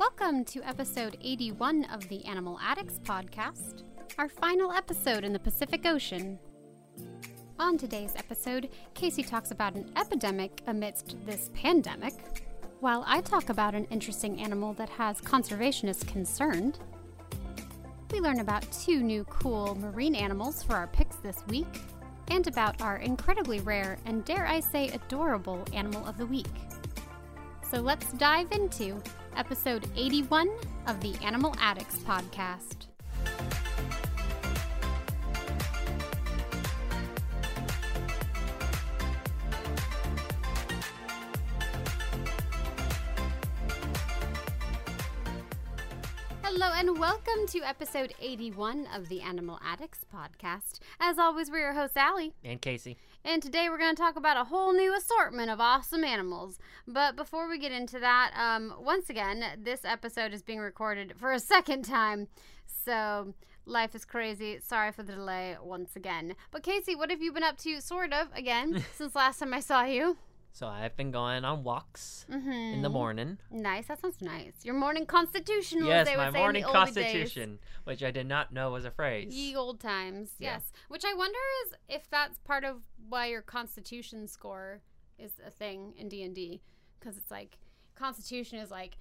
Welcome to episode 81 of the Animal Addicts podcast, our final episode in the Pacific Ocean. On today's episode, Casey talks about an epidemic amidst this pandemic, while I talk about an interesting animal that has conservationists concerned. We learn about two new cool marine animals for our picks this week, and about our incredibly rare and dare I say adorable animal of the week. So let's dive into episode 81 of the Animal Addicts podcast. Hello and welcome to episode 81 of the Animal Addicts podcast. As always, we're your hosts, Allie. And Casey. And today we're going to talk about a whole new assortment of awesome animals. But before we get into that, um, once again, this episode is being recorded for a second time. So life is crazy. Sorry for the delay once again. But Casey, what have you been up to, sort of, again, since last time I saw you? So I've been going on walks Mm-hmm. in the morning. Nice. That sounds nice. Your morning constitutional, yes, they my morning in constitution, which I did not know was a phrase. Ye old times, Yeah. yes. Which I wonder is if that's part of why your constitution score is a thing in D and D, because it's like constitution is like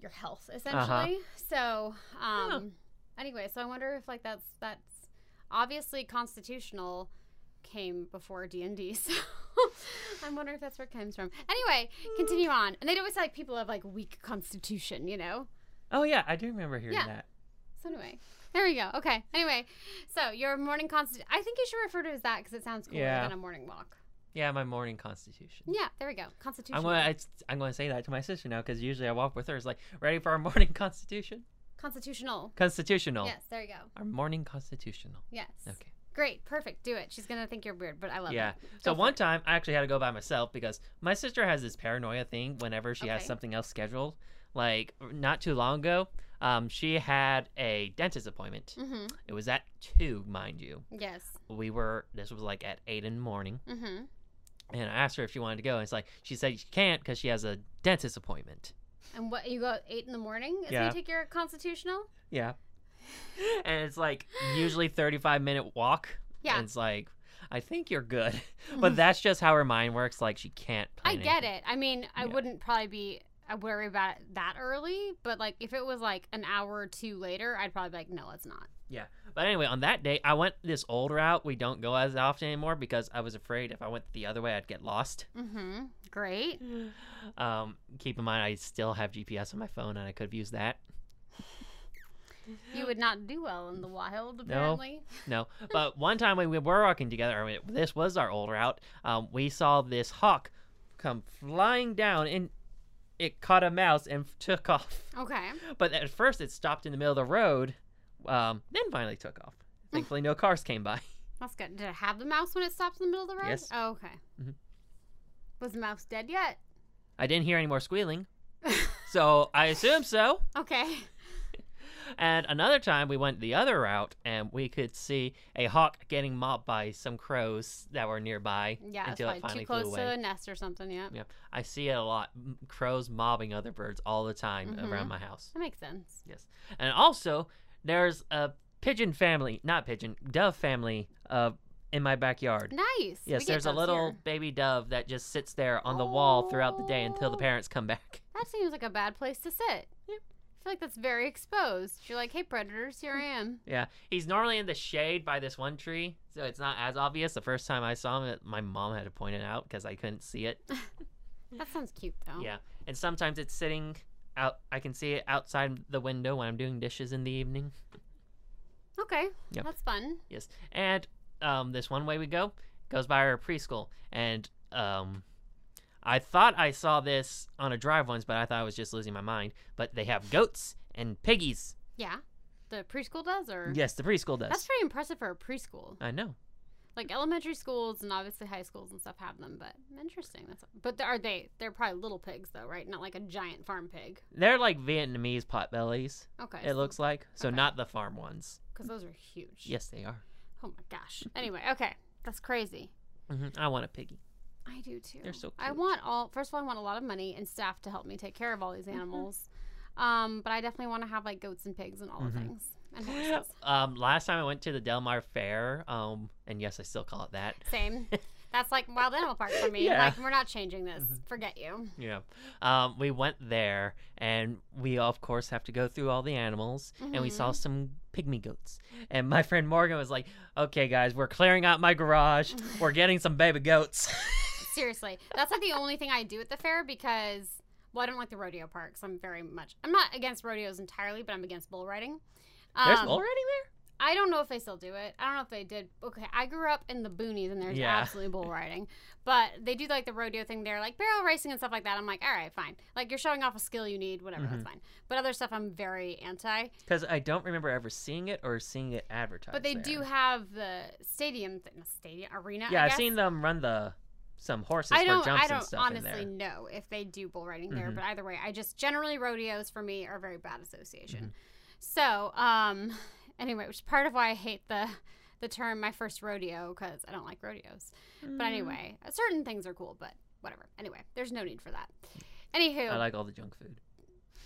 your health essentially. So, um, anyway, so I wonder if like that's that's obviously constitutional came before D and D. So I'm wondering if that's where it comes from. Anyway, continue on. And they'd always say like people have like weak constitution, you know. Oh yeah, I do remember hearing Yeah. that. So anyway, there we go. Okay. Anyway, so your morning constitution. I think you should refer to it as that because it sounds cooler Yeah. than a morning walk. Yeah, my morning constitution. Yeah, there we go. Constitution. I'm going. to I'm going to say that to my sister now because usually I walk with her. It's like ready for our morning constitution. Constitutional. Constitutional. Yes, there you go. Our morning constitutional. Yes. Okay. Great. Perfect. Do it. She's gonna think you're weird, but I love Yeah. it. So one it. time I actually had to go by myself because my sister has this paranoia thing whenever she has something else scheduled. Like not too long ago, um, she had a dentist appointment. Mm-hmm. It was at two, mind you. Yes. We were. This was like at eight in the morning, Mm-hmm. and I asked her if she wanted to go. And it's like she said she can't because she has a dentist appointment. And what you go at eight in the morning? Is Yeah. you take your constitutional? Yeah. and it's like usually thirty-five minute walk. Yeah. And it's like. I think you're good, but that's just how her mind works. Like she can't. I plan get it. I mean, I Yeah. wouldn't probably be I worry about it that early, but like if it was like an hour or two later, I'd probably be like, no, it's not. Yeah. But anyway, on that day, I went this old route. We don't go as often anymore because I was afraid if I went the other way, I'd get lost. Mm-hmm. Great. Um, keep in mind, I still have GPS on my phone, and I could have used that. You would not do well in the wild, apparently. No, but one time when we were walking together, I mean, this was our old route. Um, we saw this hawk come flying down, and it caught a mouse and took off. Okay. But at first, it stopped in the middle of the road. Um, then finally took off. Thankfully, no cars came by. That's good. Did it have the mouse when it stopped in the middle of the road? Yes. Oh, okay. Mhm. Was the mouse dead yet? I didn't hear any more squealing, so I assume so. Okay. And another time we went the other route and we could see a hawk getting mobbed by some crows that were nearby Yeah, until it finally too close to a nest or something. Yeah. Yeah, I see it a lot. Crows mobbing other birds all the time Mhm. around my house. That makes sense. Yes. And also, there's a pigeon family, not pigeon, dove family uh, in my backyard. Nice. Yes, there's a little here. baby dove that just sits there on the wall throughout the day until the Oh. parents come back. That seems like a bad place to sit. Yep. Feel like that's very exposed. You're like, hey, predators, here I am. Yeah, he's normally in the shade by this one tree, so it's not as obvious. The first time I saw him, it, my mom had to point it out because I couldn't see it. That sounds cute, though. Yeah, and sometimes it's sitting out. I can see it outside the window when I'm doing dishes in the evening. Okay. Yep. That's fun. Yes, and um, this one way we go goes by our preschool, and um, I thought I saw this on a drive once, but I thought I was just losing my mind. But they have goats and piggies. Yeah. The preschool does, or Yes, the preschool does. that's pretty impressive for a preschool. I know. Like elementary schools and obviously high schools and stuff have them, but interesting. That's but are they? They're probably little pigs though, right? Not like a giant farm pig. They're like Vietnamese potbellies. Okay. It looks like so, Okay. not the farm ones. because those are huge. Yes, they are. Oh my gosh. Anyway, okay, that's crazy. hmm I want a piggy. I do too. They're so I want all. First of all, I want a lot of money and staff to help me take care of all these animals. Um, but I definitely want to have like goats and pigs and all the Mhm. things and horses. Um, last time I went to the Del Mar Fair, um, and yes, I still call it that. Same. That's like wild animal park for me. Yeah. Mm-hmm. Like we're not changing this. Forget you. Yeah. Um, we went there, and we of course have to go through all the animals, and we saw Mhm. some pygmy goats. And my friend Morgan was like, "Okay, guys, we're clearing out my garage. We're getting some baby goats." Seriously, that's like the only thing I do at the fair because well, I don't like the rodeo parks. I'm very much. I'm not against rodeos entirely, but I'm against bull riding. There's Um, bull riding there. I don't know if they still do it. I don't know if they did. Okay, I grew up in the boonies and there's Yeah. absolutely bull riding. But they do like the rodeo thing there, like barrel racing and stuff like that. I'm like, all right, fine. Like you're showing off a skill you need, whatever, that's Mhm. fine. But other stuff I'm very anti. Because I don't remember ever seeing it or seeing it advertised. But they there. do have the stadium, th- stadium arena. Yeah, I've seen them run the some horses I don't. for jumps I don't and stuff honestly in there. know if they do bull riding there, Mhm. but either way, I just generally rodeos for me are a very bad association. Mm-hmm. So, um, anyway, which is part of why I hate the the term "my first rodeo" because I don't like rodeos. Mm. But anyway, certain things are cool, but whatever. Anyway, there's no need for that. Anywho, I like all the junk food.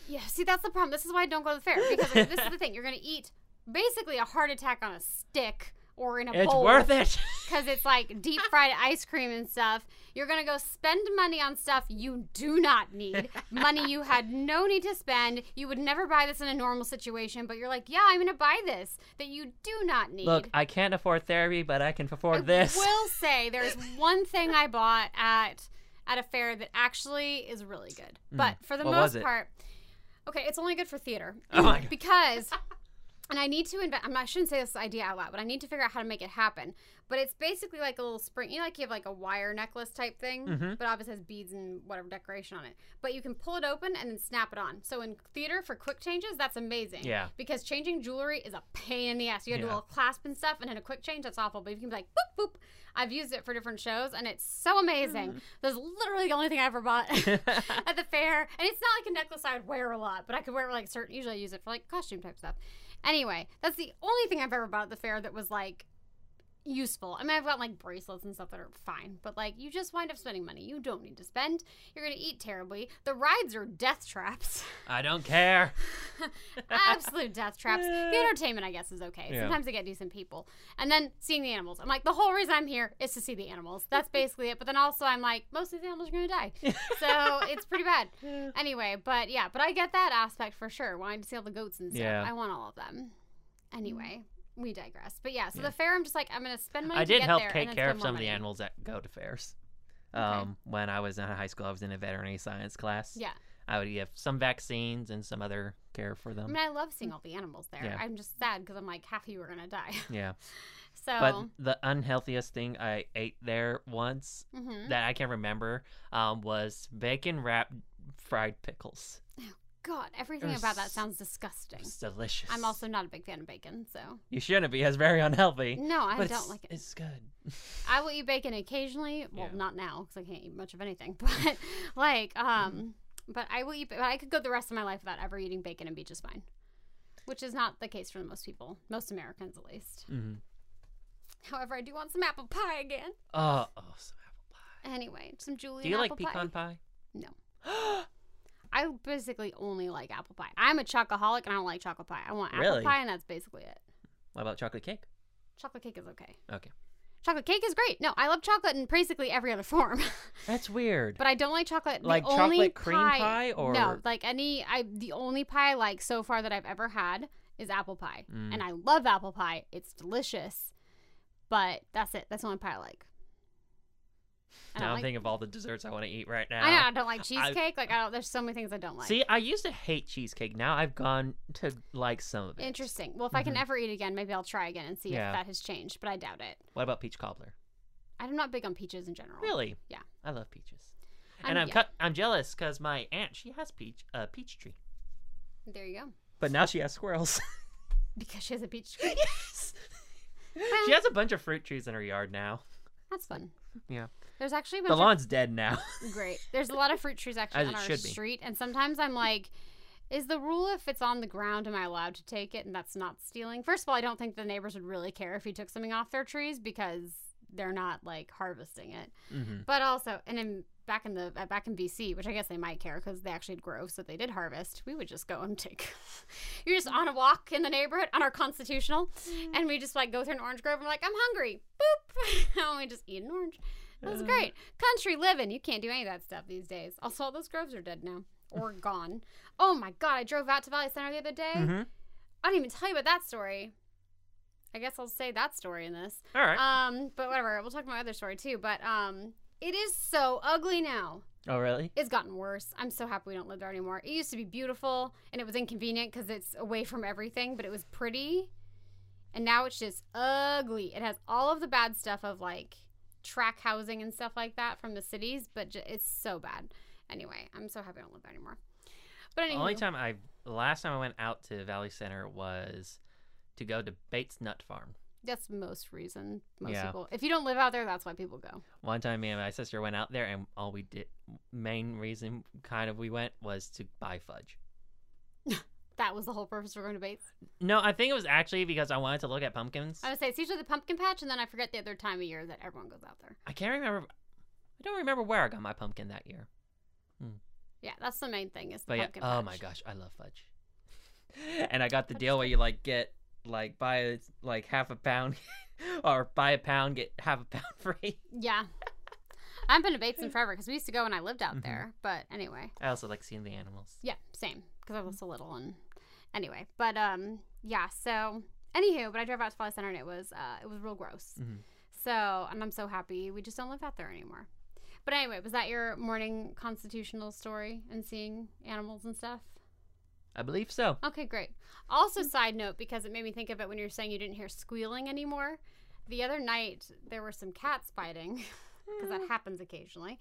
yeah, see, that's the problem. This is why I don't go to the fair because like, this is the thing. You're gonna eat basically a heart attack on a stick or in a It's bowl It's worth it. Because it's like deep fried ice cream and stuff. You're gonna go spend money on stuff you do not need, money you had no need to spend. You would never buy this in a normal situation, but you're like, yeah, I'm gonna buy this that you do not need. Look, I can't afford therapy, but I can afford I this. I will say there's one thing I bought at at a fair that actually is really good, but for the Mm. What most part, okay, it's only good for theater. Oh my God. because. And I need to invent. I shouldn't say this idea out loud, but I need to figure out how to make it happen. But it's basically like a little spring. You know, like you have like a wire necklace type thing, Mhm. but obviously has beads and whatever decoration on it. But you can pull it open and then snap it on. So in theater for quick changes, that's amazing. Yeah. Because changing jewelry is a pain in the ass. You gotta do a little clasp and stuff, and then a quick change, that's awful. But you can be like boop boop. I've used it for different shows, and it's so amazing. Mm. That's literally the only thing I ever bought at the fair, and it's not like a necklace I would wear a lot, but I could wear it like certain. Usually, I use it for like costume type stuff. Anyway, that's the only thing I've ever bought at the fair that was like useful. I mean, I've got like bracelets and stuff that are fine, but like you just wind up spending money you don't need to spend. You're gonna eat terribly. The rides are death traps. I don't care. Absolute death traps. The entertainment, I guess, is okay. Yeah. Sometimes they get decent people. And then seeing the animals. I'm like, the whole reason I'm here is to see the animals. That's basically it. But then also, I'm like, most of the animals are going to die. so it's pretty bad. Anyway, but yeah, but I get that aspect for sure. Wanting to see all the goats and stuff. Yeah. I want all of them. Anyway, we digress. But yeah, so Yeah. the fair, I'm just like, I'm going to spend money I did help there take care of some of the animals that go to fairs. Okay. Um, when I was in high school, I was in a veterinary science class. Yeah. I would give some vaccines and some other care for them. I mean, I love seeing all the animals there. Yeah. I'm just sad because I'm like, half of you are going to die. yeah. So, But the unhealthiest thing I ate there once mhm. that I can remember um, was bacon wrapped fried pickles. God, everything about that sounds disgusting. It's delicious. I'm also not a big fan of bacon, so You shouldn't be. It's very unhealthy. no, I don't like it. It's good. I will eat bacon occasionally. Well, Yeah. not now because I can't eat much of anything. But like, um, but I will eat. But I could go the rest of my life without ever eating bacon and be just fine. Which is not the case for most people, most Americans at least. hmm However, I do want some apple pie again. Oh, oh, some apple pie. Anyway, some Julian Do you like pecan pie. pie? No. I basically only like apple pie. I'm a chocoholic and I don't like chocolate pie. I want apple Really? pie and that's basically it. what about chocolate cake? Chocolate cake is okay. Okay. Chocolate cake is great. No, I love chocolate in basically every other form. That's weird. but I don't like chocolate. Like the only chocolate cream pie or- no? Like any, I the only pie I like so far that I've ever had is apple pie, Mm. and I love apple pie. It's delicious, but that's it. That's the only pie I like. I now I'm like. thinking of all the desserts I want to eat right now. I know I don't like cheesecake. like I don't. There's so many things I don't like. See, I used to hate cheesecake. Now I've gone to like some of it. Interesting. Well, if I can Mhm. ever eat again, maybe I'll try again and see Yeah. if that has changed. But I doubt it. What about peach cobbler? I'm not big on peaches in general. Really? Yeah. I love peaches. And I'm yeah. cut, I'm jealous because my aunt she has peach a peach tree, There you go. but now she has squirrels. Because she has a peach tree. yes. she has a bunch of fruit trees in her yard now. That's fun. Yeah. There's actually The bunch of lawn's dead now. Great. There's a lot of fruit trees actually on our street, and sometimes I'm like, is the rule if it's on the ground, am I allowed to take it? And that's not stealing. First of all, I don't think the neighbors would really care if you took something off their trees because they're not like harvesting it. hmm But also, and then, back in the uh, back in BC, which I guess they might care because they actually had groves that they did harvest. We would just go and take. You're just on a walk in the neighborhood on our constitutional, and we just like go through an orange grove and we're like, I'm hungry. Boop, and we just eat an orange. That was great. Country living. You can't do any of that stuff these days. Also, all those groves are dead now or gone. Oh my god! I drove out to Valley Center the other day. hmm I didn't even tell you about that story. I guess I'll say that story in this. All right. Um, but whatever. We'll talk about my other story too. But um, it is so ugly now. oh, really? It's gotten worse. I'm so happy we don't live there anymore. It used to be beautiful and it was inconvenient because it's away from everything, but it was pretty. And now it's just ugly. It has all of the bad stuff of like track housing and stuff like that from the cities, but j- it's so bad. Anyway, I'm so happy I don't live there anymore. But The anyway, only time I, last time I went out to Valley Center was to go to Bates Nut Farm. That's most reason. Most Yeah. people. If you don't live out there, that's why people go. One time, me and my sister went out there, and all we did, main reason kind of we went was to buy fudge. That was the whole purpose for going to Bates. No, I think it was actually because I wanted to look at pumpkins. I would say it's usually the pumpkin patch, and then I forget the other time of year that everyone goes out there. I can't remember. I don't remember where I got my pumpkin that year. Hmm. Yeah, that's the main thing is the But yeah, pumpkin oh patch. my gosh, I love fudge. and I got the deal where you like get like buy a, like half a pound, or buy a pound get half a pound free. Yeah. I haven't been to Bates in forever because we used to go when I lived out Mhm. there. But anyway, I also like seeing the animals. yeah, same because I was so little and anyway. But um, yeah. So anywho, but I drove out to Valley Center and it was uh, it was real gross. Mhm. So and I'm so happy we just don't live out there anymore. But anyway, was that your morning constitutional story and seeing animals and stuff? I believe so. Okay, great. Also, side note, because it made me think of it when you were saying you didn't hear squealing anymore. The other night, there were some cats fighting, because that happens occasionally.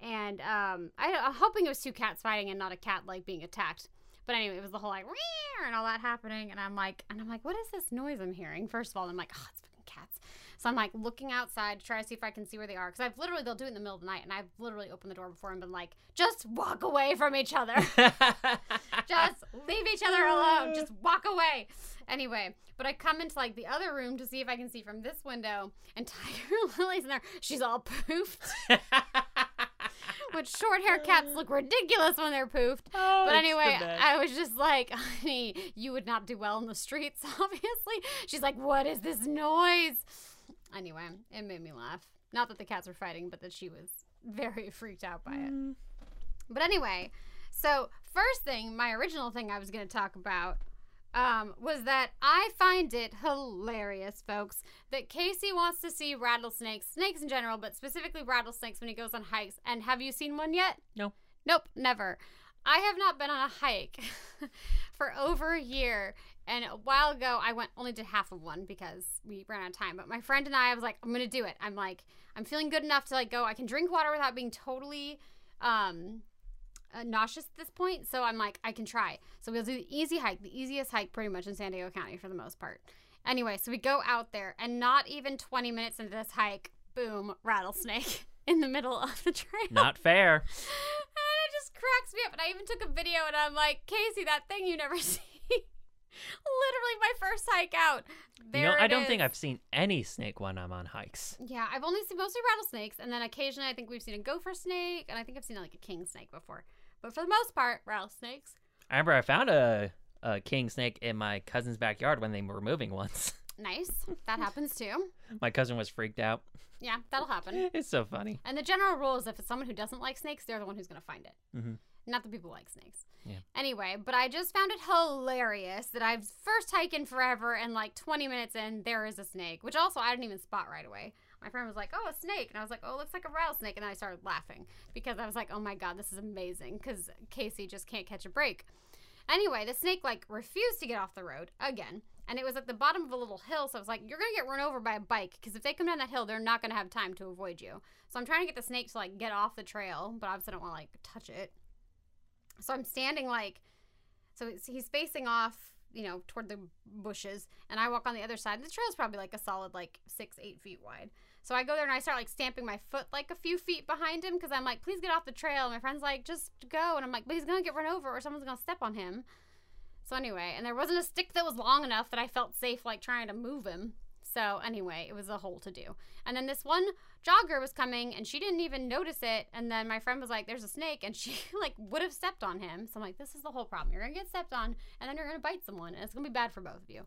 And um, I, I'm hoping it was two cats fighting and not a cat like being attacked. But anyway, it was the whole like "Meow," and all that happening, and I'm like, and I'm like, what is this noise I'm hearing? First of all, I'm like, oh, it's fucking cats. So I'm like looking outside to try to see if I can see where they are, because I've literally they'll do it in the middle of the night, and I've literally opened the door before and been like, just walk away from each other just leave each other alone. Just walk away. Anyway, but I come into like the other room to see if I can see from this window, and Tiger Lily's in there. She's all poofed. Which short hair cats look ridiculous when they're poofed. Oh, But anyway. I was just like, honey, you would not do well in the streets, obviously. She's like, what is this noise? Anyway, it made me laugh. Not that the cats were fighting, but that she was very freaked out by it. Mm. But anyway, so first thing, my original thing I was going to talk about um, was that I find it hilarious, folks, that Casey wants to see rattlesnakes, snakes in general, but specifically rattlesnakes when he goes on hikes. And have you seen one yet? No. Nope, never. I have not been on a hike for over a year. And a while ago, I went only did half of one because we ran out of time. But my friend and I, I was like, I'm gonna do it. I'm like, I'm feeling good enough to like go. I can drink water without being totally um uh, nauseous at this point. So I'm like, I can try. So we'll do the easy hike, the easiest hike pretty much in San Diego County for the most part. Anyway, so we go out there, and not even 20 minutes into this hike, boom, rattlesnake in the middle of the trail. Not fair. And it just cracks me up. And I even took a video and I'm like, Casey, that thing you never see. Literally my first hike out. There you know, I don't think. I've seen any snake when I'm on hikes. Yeah, I've only seen mostly rattlesnakes, and then occasionally I think we've seen a gopher snake, and I think I've seen like a king snake before. But for the most part, rattlesnakes. I remember I found a, a king snake in my cousin's backyard when they were moving once. Nice. That happens too. my cousin was freaked out. Yeah, that'll happen. It's so funny. And the general rule is if it's someone who doesn't like snakes, they're the one who's going to find it. Mhm. Not that people like snakes. Yeah. Anyway, but I just found it hilarious that I've first hike in forever and like 20 minutes in, there is a snake, which also I didn't even spot right away. My friend was like, oh, a snake. And I was like, oh, it looks like a rattlesnake. And then I started laughing because I was like, oh my God, this is amazing because Casey just can't catch a break. Anyway, the snake like refused to get off the road again. And it was at the bottom of a little hill. So I was like, you're going to get run over by a bike because if they come down that hill, they're not going to have time to avoid you. So I'm trying to get the snake to like get off the trail, but obviously I don't want to like touch it. So I'm standing like, so he's facing off, you know, toward the bushes, and I walk on the other side. The trail's probably like a solid like six, eight feet wide. So I go there and I start like stamping my foot like a few feet behind him because I'm like, please get off the trail. And my friend's like, just go. And I'm like, but he's gonna get run over or someone's gonna step on him. So anyway, and there wasn't a stick that was long enough that I felt safe like trying to move him. So anyway, it was a whole to do. And then this one jogger was coming and she didn't even notice it. And then my friend was like, There's a snake and she like would have stepped on him. So I'm like, This is the whole problem. You're gonna get stepped on and then you're gonna bite someone and it's gonna be bad for both of you.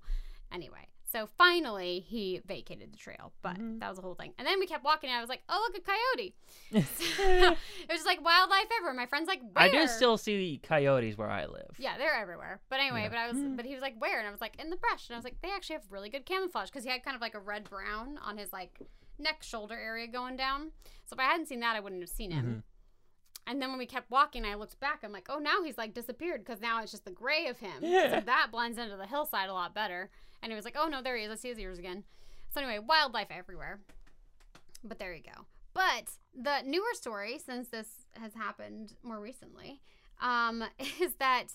Anyway, so finally he vacated the trail, but Mhm. that was the whole thing. And then we kept walking and I was like, Oh look a coyote. it was just like wildlife everywhere. My friend's like, Where? I do still see coyotes where I live. Yeah, they're everywhere. But anyway, Yeah. but I was, Hmm. but he was like, where? And I was like, in the brush. And I was like, they actually have really good camouflage because he had kind of like a red brown on his like neck shoulder area going down. So if I hadn't seen that, I wouldn't have seen him. Mhm. And then when we kept walking, I looked back. I'm like, oh, now he's like disappeared because now it's just the gray of him. Yeah. So that blends into the hillside a lot better. And he was like, oh no, there he is. I see his ears again. So anyway, wildlife everywhere. But there you go. But the newer story, since this has happened more recently, um, is that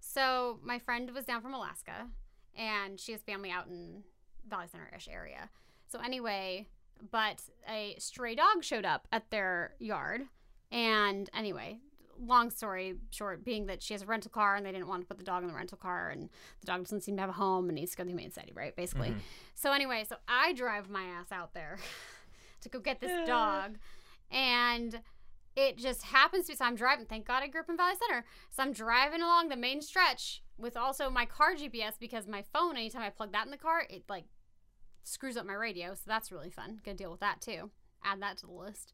so my friend was down from Alaska and she has family out in Valley Center ish area. So anyway, but a stray dog showed up at their yard. And anyway, long story short, being that she has a rental car and they didn't want to put the dog in the rental car and the dog doesn't seem to have a home and needs to go to the Humane Society, right? Basically. Mhm. So anyway, so I drive my ass out there to go get this dog, and it just happens to be. So I'm driving. Thank God I grew up in Valley Center. So I'm driving along the main stretch with also my car GPS because my phone. Anytime I plug that in the car, it like screws up my radio. So that's really fun. Gonna deal with that too. Add that to the list.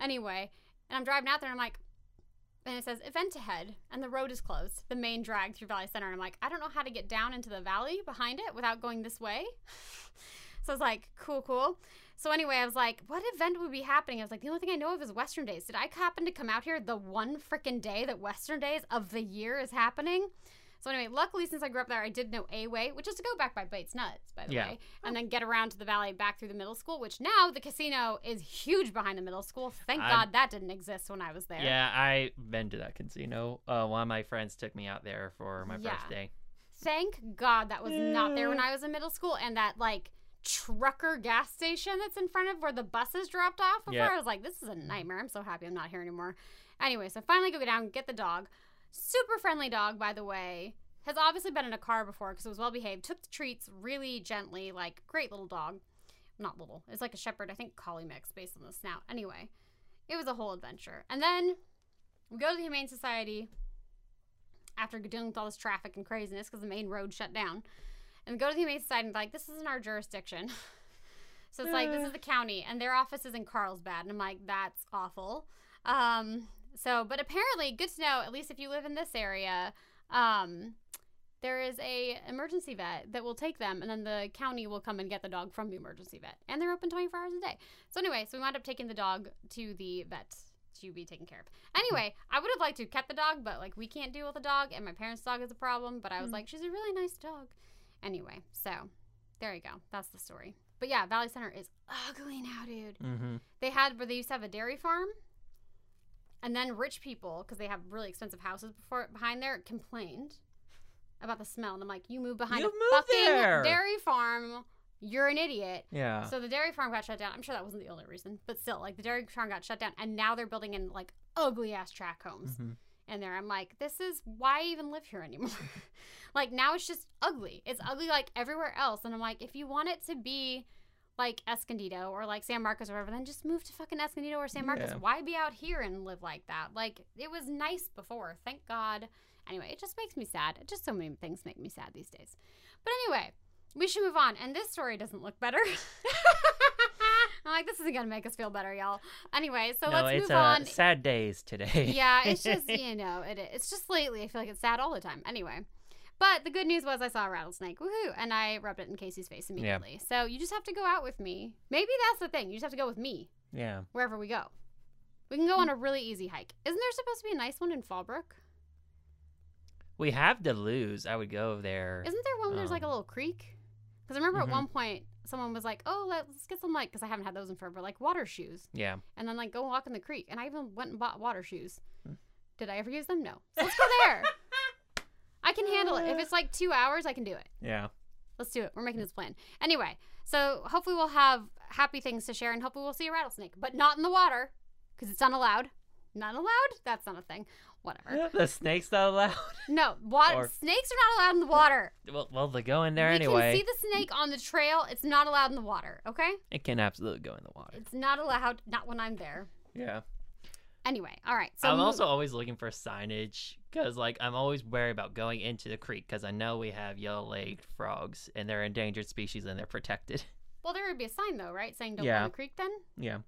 Anyway, and I'm driving out there, and I'm like. And it says event ahead, and the road is closed. The main drag through Valley Center. And I'm like, I don't know how to get down into the valley behind it without going this way. So I was like, cool, cool. So anyway, I was like, what event would be happening? I was like, the only thing I know of is Western Days. Did I happen to come out here the one freaking day that Western Days of the year is happening? So anyway, luckily since I grew up there, I did know a way, which is to go back by Bates Nuts, by the Yeah. way, and then get around to the valley back through the middle school. Which now the casino is huge behind the middle school. Thank I'm- God that didn't exist when I was there. Yeah, I been to that casino. Uh, one of my friends took me out there for my Yeah. birthday. Thank God that was not there when I was in middle school, and that like trucker gas station that's in front of where the buses dropped off before. Yeah. I was like, this is a nightmare. I'm so happy I'm not here anymore. Anyway, so finally go down, get the dog. Super friendly dog, by the way. Has obviously been in a car before because it was well behaved. Took the treats really gently, like great little dog. Not little. It's like a shepherd, I think collie mix based on the snout. Anyway, it was a whole adventure. And then we go to the Humane Society after dealing with all this traffic and craziness because the main road shut down. And go to the Humane Society and like, this isn't our jurisdiction. so it's like, this is the county, and their office is in Carlsbad. And I'm like, that's awful. Um, so, but apparently, good to know, at least if you live in this area, um, there is a emergency vet that will take them, and then the county will come and get the dog from the emergency vet. And they're open 24 hours a day. So anyway, so we wound up taking the dog to the vet to be taken care of. Anyway, I would have liked to have kept the dog, but like we can't deal with a dog, and my parents' dog is a problem. But I was Mm. like, she's a really nice dog. Anyway, so there you go. That's the story. But yeah, Valley Center is ugly now, dude. Mm-hmm. They had where they used to have a dairy farm, and then rich people, because they have really expensive houses before behind there, complained about the smell. And I'm like, you moved behind You a moved fucking there." dairy farm. You're an idiot. Yeah. So the dairy farm got shut down. I'm sure that wasn't the only reason, but still, like the dairy farm got shut down, and now they're building in like ugly ass track homes Mhm. in there. I'm like, this is why I even live here anymore. like now it's just ugly. It's ugly like everywhere else, and I'm like, if you want it to be like Escondido or like San Marcos or whatever, then just move to fucking Escondido or San Marcos. Yeah. Why be out here and live like that? Like it was nice before. Thank God. Anyway, it just makes me sad. Just so many things make me sad these days. But anyway, we should move on. And this story doesn't look better. I'm like, this isn't gonna make us feel better, y'all. Anyway, so no, let's move uh, on. sad days today. yeah, it's just you know, it, it's just lately. I feel like it's sad all the time. Anyway, but the good news was I saw a rattlesnake, woohoo, and I rubbed it in Casey's face immediately. Yeah. So you just have to go out with me. Maybe that's the thing. You just have to go with me yeah. wherever we go. We can go on a really easy hike. Isn't there supposed to be a nice one in Fallbrook? We have De Luz. I would go there. Isn't there one where there's like a Um, little creek? Because I remember mhm. at one point someone was like, "Oh, let's get some like," because I haven't had those in forever, like water shoes, Yeah. and then like go walk in the creek. And I even went and bought water shoes. Hmm. Did I ever use them? No. So let's go there. I can handle it. If it's like two hours, I can do it. Yeah. Let's do it. We're making this plan. Anyway, so hopefully we'll have happy things to share, and hopefully we'll see a rattlesnake, but not in the water because it's not allowed. Not allowed? That's not a thing. Whatever. the snake's not allowed. No, water. Or- snakes are not allowed in the water. Well, well, they go in there we anyway. You can see the snake on the trail. It's not allowed in the water. Okay. It can absolutely go in the water. It's not allowed. Not when I'm there. Yeah. Anyway, all right. So I'm also always looking for signage because, like, I'm always wary about going into the creek because I know we have yellow-legged frogs and they're endangered species and they're protected. well, there would be a sign though, right, saying don't go Yeah. in the creek. Then Yeah,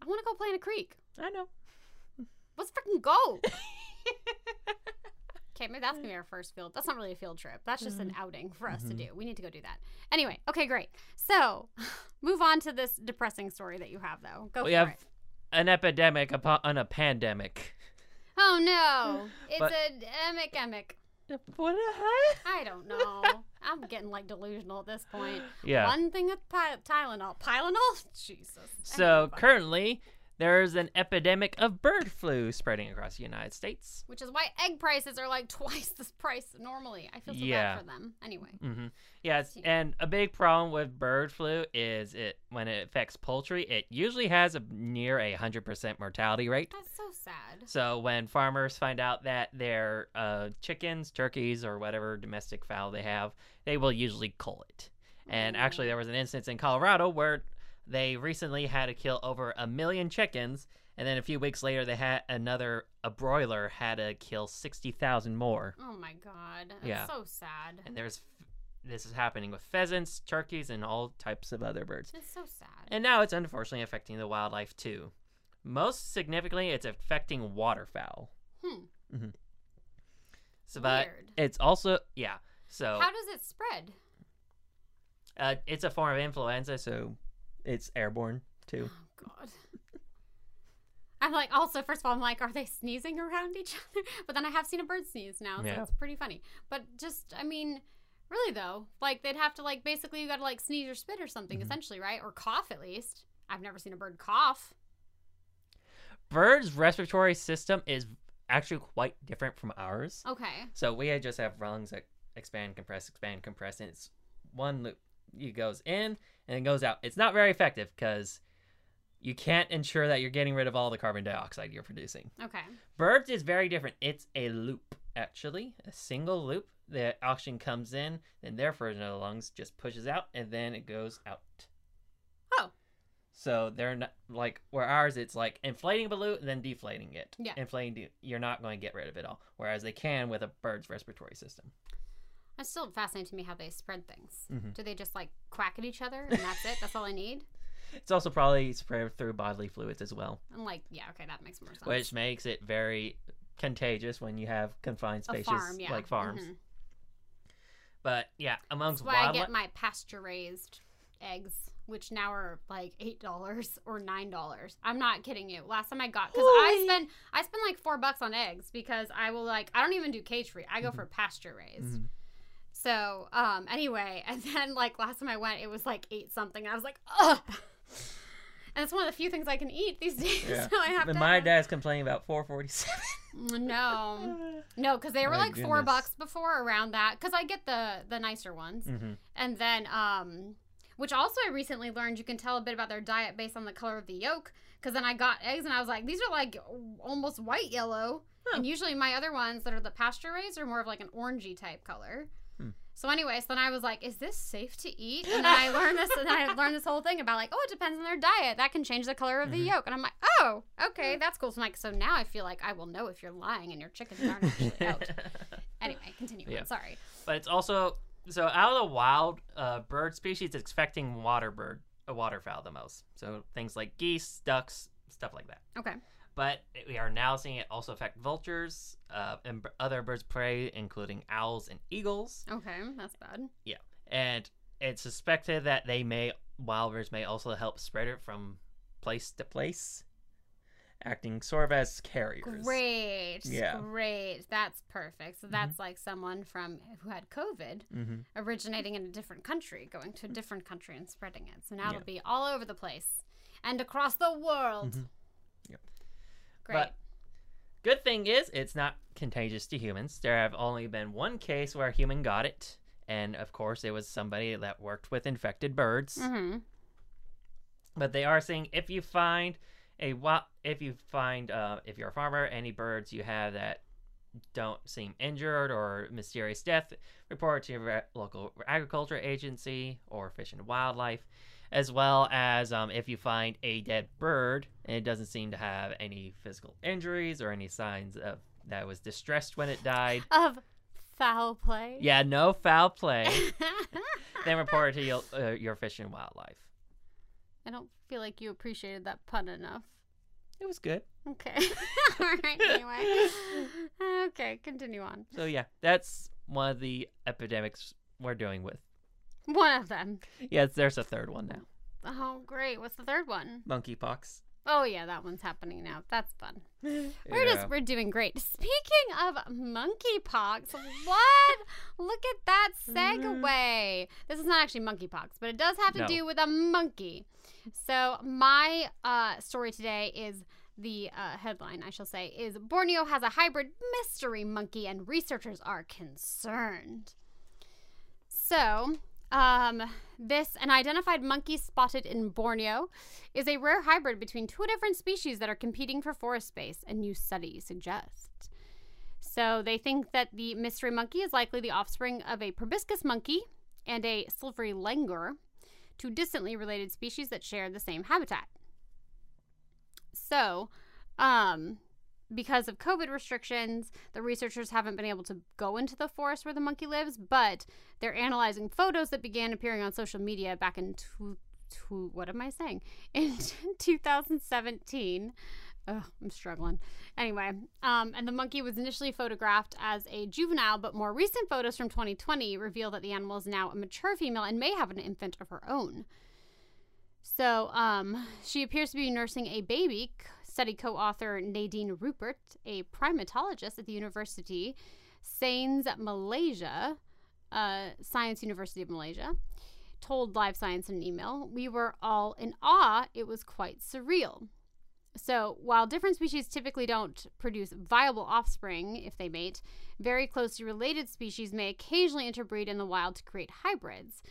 I want to go play in a creek. I know. Let's freaking go. Okay, maybe that's gonna be our first field. That's not really a field trip. That's just an Mm-hmm. outing for us to do. We need to go do that. Anyway, okay, great. So, move on to this depressing story that you have, though. Go we for have it. An epidemic upon a pandemic. Oh no, it's But- a emic emic. What heck? I don't know. I'm getting like delusional at this point. Yeah. One thing of Ty- Tylenol. Tylenol? Jesus. So currently, there's an epidemic of bird flu spreading across the United States. Which is why egg prices are like twice the price normally. I feel so Yeah. bad for them. Anyway. hmm Yes, and a big problem with bird flu is it when it affects poultry, it usually has a near a hundred percent mortality rate. That's so sad. So when farmers find out that their uh, chickens, turkeys, or whatever domestic fowl they have, they will usually cull it. And actually, there was an instance in Colorado where they recently had to kill over a million chickens, and then a few weeks later, they had another a broiler had to kill sixty thousand more. Oh my god. That's Yeah. so sad. And there's this is happening with pheasants, turkeys, and all types of other birds. It's so sad. And now it's unfortunately affecting the wildlife too. Most significantly, it's affecting waterfowl. Hmm. So, but Weird. it's also yeah. So How does it spread? uh, it's a form of influenza, so it's airborne too. Oh god. I'm like, also, first of all, I'm like, are they sneezing around each other? But then I have seen a bird sneeze now, so Yeah. it's pretty funny. But just, I mean, really though, like they'd have to like basically you got to like sneeze or spit or something, Mhm. essentially, right? Or cough at least. I've never seen a bird cough. Birds' respiratory system is actually quite different from ours. Okay. So we just have lungs that expand, compress, expand, compress, and it's one loop. It goes in and it goes out. It's not very effective because you can't ensure that you're getting rid of all the carbon dioxide you're producing. Okay. Birds is very different. It's a loop, actually, a single loop. The oxygen comes in, then their version of the lungs just pushes out, and then it goes out. Oh. So they're not like where ours, it's like inflating a balloon and then deflating it. Yeah. Inflating, de- you're not going to get rid of it all. Whereas they can with a bird's respiratory system. It's still fascinating to me how they spread things. Mhm. Do they just like quack at each other and that's it? That's all I need? It's also probably spread through bodily fluids as well, I'm like, yeah, okay, that makes more sense. which makes it very contagious when you have confined spaces farm, yeah. like farms. Mhm. But yeah, amongst That's why I get my pasture raised eggs, which now are like eight dollars or nine dollars. I'm not kidding you. Last time I got because I spend I spend like four bucks on eggs because I will like I don't even do cage free. I go for pasture raised. Mhm. So um anyway, and then like last time I went, it was like eight something. And I was like, ugh. And it's one of the few things I can eat these days. Yeah. so I have And to. my dad's complaining about 447. No, no, because they were My like four bucks before around that. Because I get the the nicer ones. mm-hmm. And then, um, which also I recently learned you can tell a bit about their diet based on the color of the yolk. Because then I got eggs and I was like, these are like almost white yellow. Huh. And usually my other ones that are the pasture raised are more of like an orangey type color. Hmm. So, anyways, then I was like, is this safe to eat? And then I learned this, and then I learned this whole thing about like, oh, it depends on their diet. That can change the color of the Mhm. yolk. And I'm like, oh, okay, that's cool. So, like, so now I feel like I will know if you're lying and your chickens aren't actually out. Anyway, continue. Yeah. on. Sorry. but it's also so out of the wild uh, bird species, it's affecting water bird, a waterfowl the most. So things like geese, ducks, stuff like that. Okay. But we are now seeing it also affect vultures uh, and b- other birds of prey, including owls and eagles. Okay. That's bad. Yeah. And it's suspected that they may wild birds may also help spread it from place to place, acting sort of as carriers. Great. Yeah. Great. That's perfect. So that's like someone from who had COVID Mm-hmm. originating in a different country, going to a different country and spreading it. So now Yeah. it'll be all over the place and across the world. Mhm. Great. But good thing is, it's not contagious to humans. There have only been one case where a human got it, and of course, it was somebody that worked with infected birds. mm-hmm. But they are saying if you find a if you find uh, if you're a farmer, any birds you have that don't seem injured or mysterious death, report to your local agriculture agency or Fish and Wildlife. As well as um, if you find a dead bird and it doesn't seem to have any physical injuries or any signs of that it was distressed when it died. Of foul play. Yeah, no foul play. then report it to your, uh, your Fish and Wildlife. I don't feel like you appreciated that pun enough. It was good. Okay. All right. Anyway. Okay. Continue on. So yeah, that's one of the epidemics we're dealing with. One of them. Yes, there's a third one now. Oh, great. What's the third one? Monkeypox. Oh yeah, that one's happening now. That's fun. We're just we're doing great. Speaking of monkeypox, what? Look at that segue. This is not actually monkeypox, but it does have to No. do with a monkey. So my uh, story today is the uh, headline, I shall say, is Borneo has a hybrid mystery monkey, and researchers are concerned. So, um, this an identified monkey spotted in Borneo is a rare hybrid between two different species that are competing for forest space, a new study suggests. So they think that the mystery monkey is likely the offspring of a proboscis monkey and a silvery langur, two distantly related species that share the same habitat. So, um, because of COVID restrictions, the researchers haven't been able to go into the forest where the monkey lives, but they're analyzing photos that began appearing on social media back in tw- tw- what am I saying? In 2017. Ugh, I'm struggling. Anyway, um, and the monkey was initially photographed as a juvenile, but more recent photos from 2020 reveal that the animal is now a mature female and may have an infant of her own. So, um, she appears to be nursing a baby. Study co-author Nadine Ruppert, a primatologist at the University Sains Malaysia, uh, Science University of Malaysia, told Live Science in an email, "We were all in awe. It was quite surreal." So, while different species typically don't produce viable offspring if they mate, very closely related species may occasionally interbreed in the wild to create hybrids.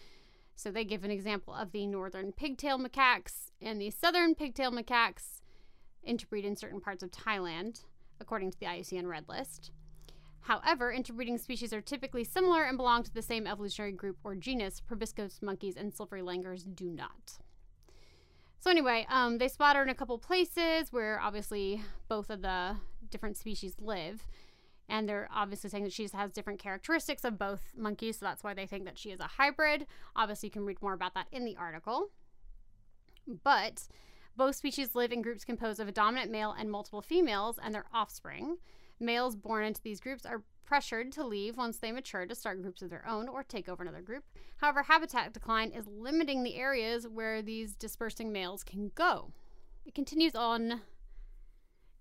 So, they give an example of the northern pigtail macaques and the southern pigtail macaques interbreed in certain parts of Thailand, according to the IUCN Red List. However, interbreeding species are typically similar and belong to the same evolutionary group or genus. Proboscis monkeys and silvery langurs do not. So anyway, um, they spot her in a couple places where obviously both of the different species live, and they're obviously saying that she has different characteristics of both monkeys, so that's why they think that she is a hybrid. Obviously, you can read more about that in the article. But both species live in groups composed of a dominant male and multiple females and their offspring. Males born into these groups are pressured to leave once they mature to start groups of their own or take over another group. However, habitat decline is limiting the areas where these dispersing males can go. It continues on,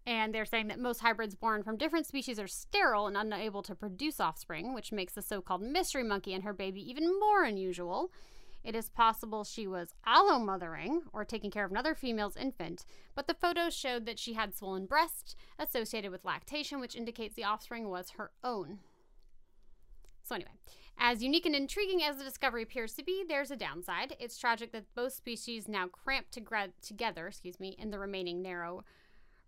and they're saying that most hybrids born from different species are sterile and unable to produce offspring, which makes the so called mystery monkey and her baby even more unusual. It is possible she was allomothering or taking care of another female's infant, but the photos showed that she had swollen breasts associated with lactation, which indicates the offspring was her own. So, anyway, as unique and intriguing as the discovery appears to be, there's a downside. It's tragic that both species now cramped to together, excuse me, in the remaining narrow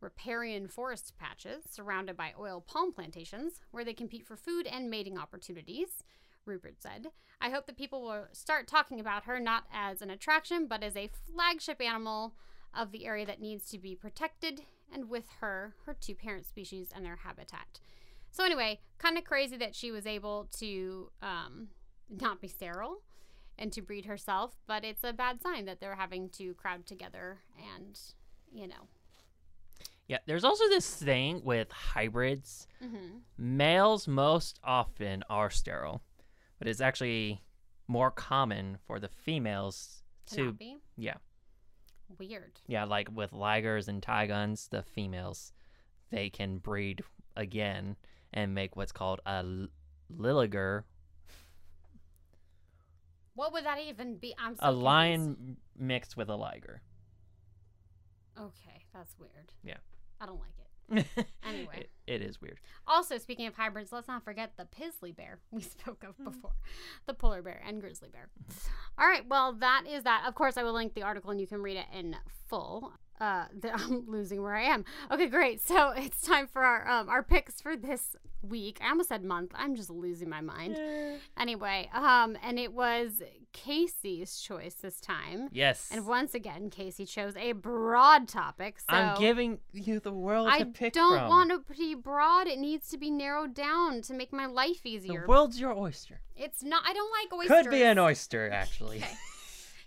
riparian forest patches surrounded by oil palm plantations, where they compete for food and mating opportunities. Ruppert said. I hope that people will start talking about her not as an attraction, but as a flagship animal of the area that needs to be protected, and with her, her two parent species and their habitat. So, anyway, kind of crazy that she was able to um, not be sterile and to breed herself, but it's a bad sign that they're having to crowd together and, you know. Yeah, there's also this thing with hybrids. Mm-hmm. Males most often are sterile, but it's actually more common for the females To to not be. yeah. Weird. Yeah, like with ligers and tigons, the females they can breed again and make what's called a l- liliger, What would that even be? I'm so a confused. lion mixed with a liger. Okay, that's weird. Yeah. I don't like it. Anyway. It- it is weird. Also, speaking of hybrids, let's not forget the pizzly bear we spoke of Hmm. before the polar bear and grizzly bear. All right, well, that is that. Of course, I will link the article and you can read it in full. Uh, the, I'm losing where I am. Okay, great. So it's time for our um, our picks for this week. I almost said month. I'm just losing my mind. Anyway, um, and it was Casey's choice this time. Yes. And once again, Casey chose a broad topic. So I'm giving you the world I to pick don't from. want to be broad. It needs to be narrowed down to make my life easier. the world's your oyster. it's not. I don't like oysters. Could be an oyster, actually.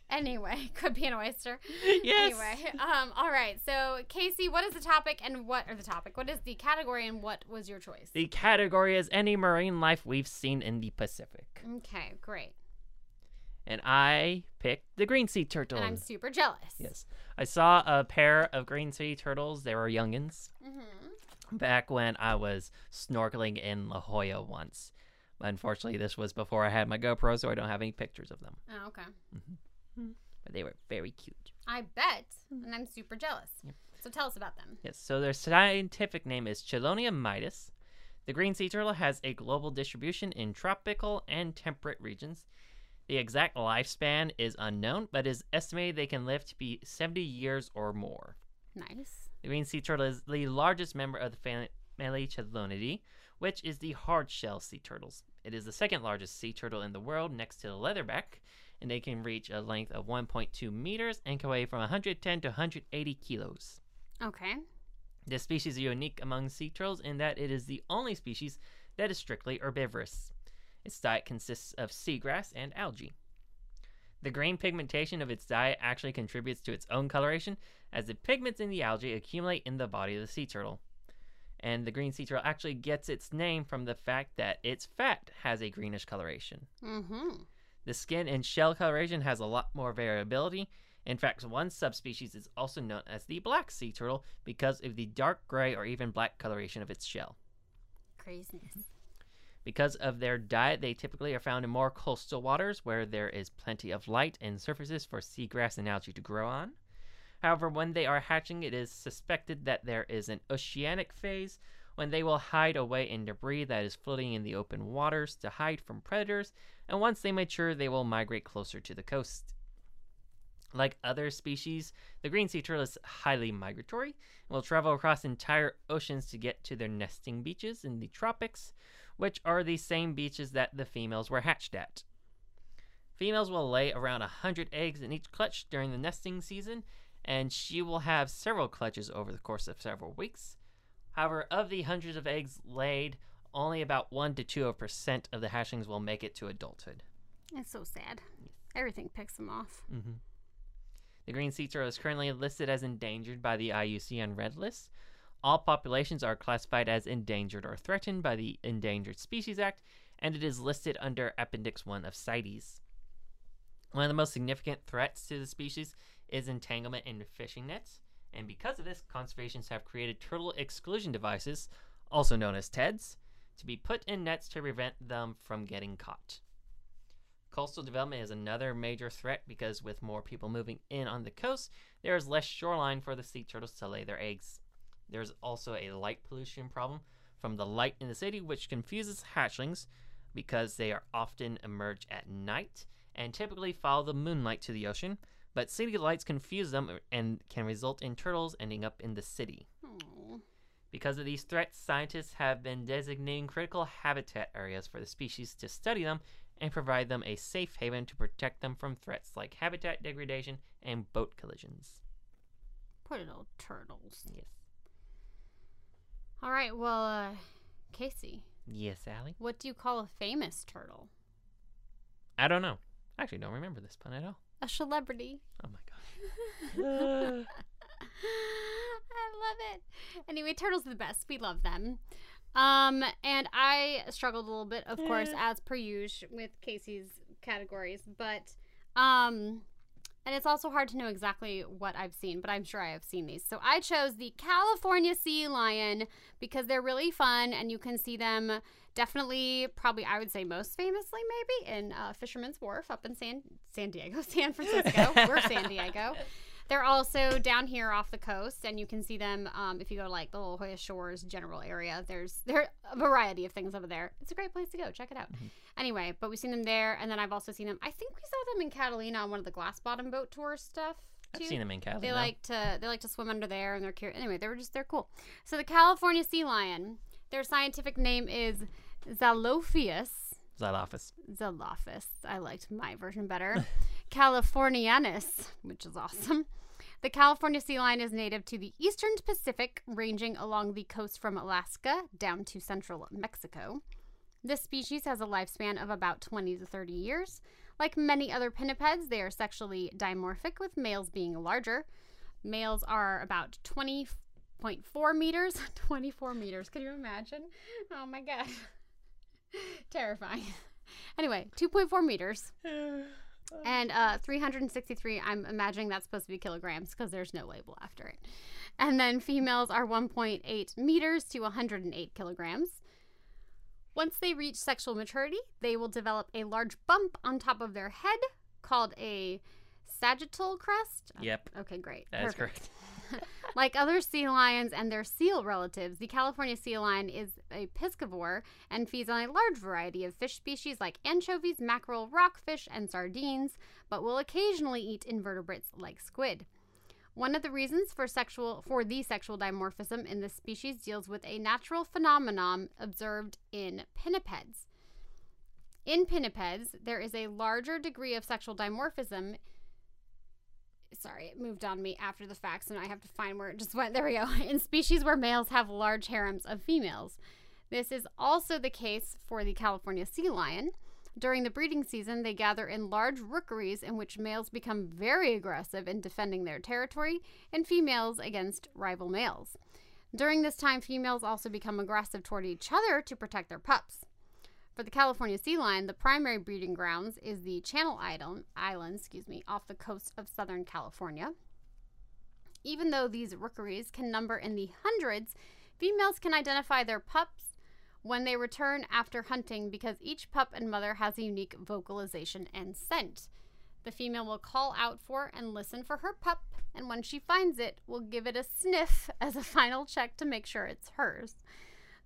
Anyway, could be an oyster. yes. Anyway, um, all right. So, Casey, what is the topic and what, are the topic? What is the category and what was your choice? The category is any marine life we've seen in the Pacific. Okay, great. And I picked the green sea turtle. And I'm super jealous. Yes. I saw a pair of green sea turtles. They were youngins Mm-hmm. back when I was snorkeling in La Jolla once. Unfortunately, this was before I had my GoPro, so I don't have any pictures of them. Oh, okay. Mm-hmm. But they were very cute. I bet, mm. and I'm super jealous. So tell us about them. Yes, so their scientific name is Chelonia mydas. The green sea turtle has a global distribution in tropical and temperate regions. The exact lifespan is unknown, but is estimated they can live to be 70 years or more. Nice. The green sea turtle is the largest member of the family Cheloniidae, which is the hard shell sea turtles. It is the second largest sea turtle in the world next to the leatherback, and they can reach a length of 1.2 meters and can weigh from 110 to 180 kilos. Okay. This species is unique among sea turtles in that it is the only species that is strictly herbivorous. Its diet consists of seagrass and algae. The green pigmentation of its diet actually contributes to its own coloration, as the pigments in the algae accumulate in the body of the sea turtle. And the green sea turtle actually gets its name from the fact that its fat has a greenish coloration. Mm-hmm. The skin and shell coloration has a lot more variability. In fact, one subspecies is also known as the black sea turtle because of the dark gray or even black coloration of its shell. Craziness. Because of their diet, they typically are found in more coastal waters where there is plenty of light and surfaces for seagrass and algae to grow on. However, when they are hatching, it is suspected that there is an oceanic phase when they will hide away in debris that is floating in the open waters to hide from predators, and once they mature, they will migrate closer to the coast. Like other species, the green sea turtle is highly migratory and will travel across entire oceans to get to their nesting beaches in the tropics, which are the same beaches that the females were hatched at. Females will lay around 100 eggs in each clutch during the nesting season, and she will have several clutches over the course of several weeks. However, of the hundreds of eggs laid, only about 1 to 2 percent of the hatchlings will make it to adulthood. It's so sad. Everything picks them off. Mm-hmm. The green sea turtle is currently listed as endangered by the IUCN Red List. All populations are classified as endangered or threatened by the Endangered Species Act, and it is listed under Appendix 1 of CITES. One of the most significant threats to the species is entanglement in fishing nets, and because of this, conservationists have created turtle exclusion devices, also known as TEDs, to be put in nets to prevent them from getting caught. Coastal development is another major threat because with more people moving in on the coast, there is less shoreline for the sea turtles to lay their eggs. There's also a light pollution problem from the light in the city, which confuses hatchlings because they are often emerge at night and typically follow the moonlight to the ocean. But city lights confuse them and can result in turtles ending up in the city. Aw. Because of these threats, scientists have been designating critical habitat areas for the species to study them and provide them a safe haven to protect them from threats like habitat degradation and boat collisions. Poor little turtles. Yes. All right. Well, uh, Casey, Yes, Allie? what do you call a famous turtle? I don't know. I actually don't remember this pun at all. A celebrity. Oh my god. I love it. Anyway, turtles are the best. We love them. Um, and I struggled a little bit, of course, as per usual, with Casey's categories, but um, and it's also hard to know exactly what I've seen, but I'm sure I have seen these. So I chose the California sea lion because they're really fun, and you can see them definitely, probably, I would say most famously, maybe in uh, Fisherman's Wharf up in San San Diego, San Francisco. We're San Diego. They're also down here off the coast, and you can see them um, if you go to like the La Jolla Shores general area. There's there a variety of things over there. It's a great place to go. Check it out. Anyway, but we've seen them there, and then I've also seen them. I think we saw them in Catalina on one of the glass bottom boat tour stuff. I've too. seen them in Catalina. They like to they like to swim under there and they're cute. Anyway, they were just they're cool. So the California sea lion, their scientific name is Xalophius. Xylophus. Zalophus. I liked my version better. Californianus, which is awesome. The California sea lion is native to the eastern Pacific, ranging along the coast from Alaska down to central Mexico. This species has a lifespan of about 20 to 30 years. Like many other pinnipeds, they are sexually dimorphic, with males being larger. Males are about 20.4 meters. 24 meters. Can you imagine? Oh my god. Terrifying. Anyway, 2.4 meters and uh, 363. I'm imagining that's supposed to be kilograms because there's no label after it. And then females are 1.8 meters to 108 kilograms. Once they reach sexual maturity, they will develop a large bump on top of their head called a sagittal crest. Yep, Okay, great. that is correct. Like other sea lions and their seal relatives, the California sea lion is a piscivore and feeds on a large variety of fish species like anchovies, mackerel, rockfish, and sardines, but will occasionally eat invertebrates like squid. One of the reasons for sexual for the sexual dimorphism in this species deals with a natural phenomenon observed in pinnipeds. In pinnipeds, there is a larger degree of sexual dimorphism sorry, it moved on me after the facts, and I have to find where it just went. There we go. In species where males have large harems of females. This is also the case for the California sea lion. During the breeding season, they gather in large rookeries in which males become very aggressive in defending their territory and females against rival males. During this time, females also become aggressive toward each other to protect their pups. For the California sea lion, the primary breeding grounds is the Channel Island, Island, excuse me, off the coast of Southern California. Even though these rookeries can number in the hundreds, females can identify their pups when they return after hunting because each pup and mother has a unique vocalization and scent. The female will call out for and listen for her pup, and when she finds it, will give it a sniff as a final check to make sure it's hers.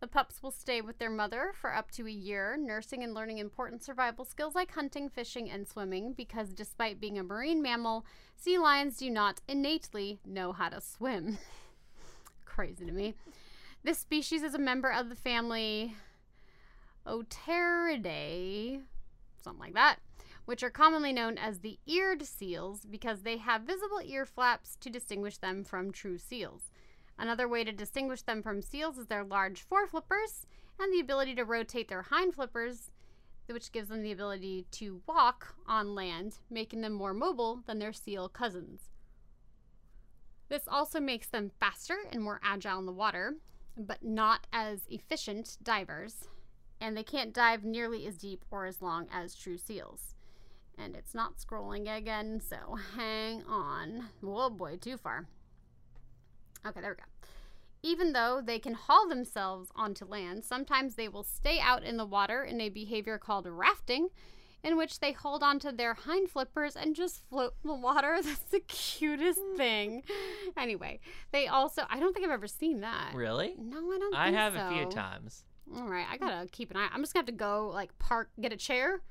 The pups will stay with their mother for up to a year, nursing and learning important survival skills like hunting, fishing, and swimming because despite being a marine mammal, sea lions do not innately know how to swim. Crazy to me. This species is a member of the family Oteridae, something like that, which are commonly known as the eared seals because they have visible ear flaps to distinguish them from true seals. Another way to distinguish them from seals is their large foreflippers and the ability to rotate their hind flippers, which gives them the ability to walk on land, making them more mobile than their seal cousins. This also makes them faster and more agile in the water, but not as efficient divers, and they can't dive nearly as deep or as long as true seals. And it's not scrolling again, so hang on. Whoa, boy, too far. Okay, there we go. Even though they can haul themselves onto land, sometimes they will stay out in the water in a behavior called rafting, in which they hold onto their hind flippers and just float in the water. That's the cutest mm. thing. Anyway, they also, I don't think I've ever seen that. Really? No, I don't think I think have a few times. All right, I gotta keep an eye. I'm just gonna have to go like park, get a chair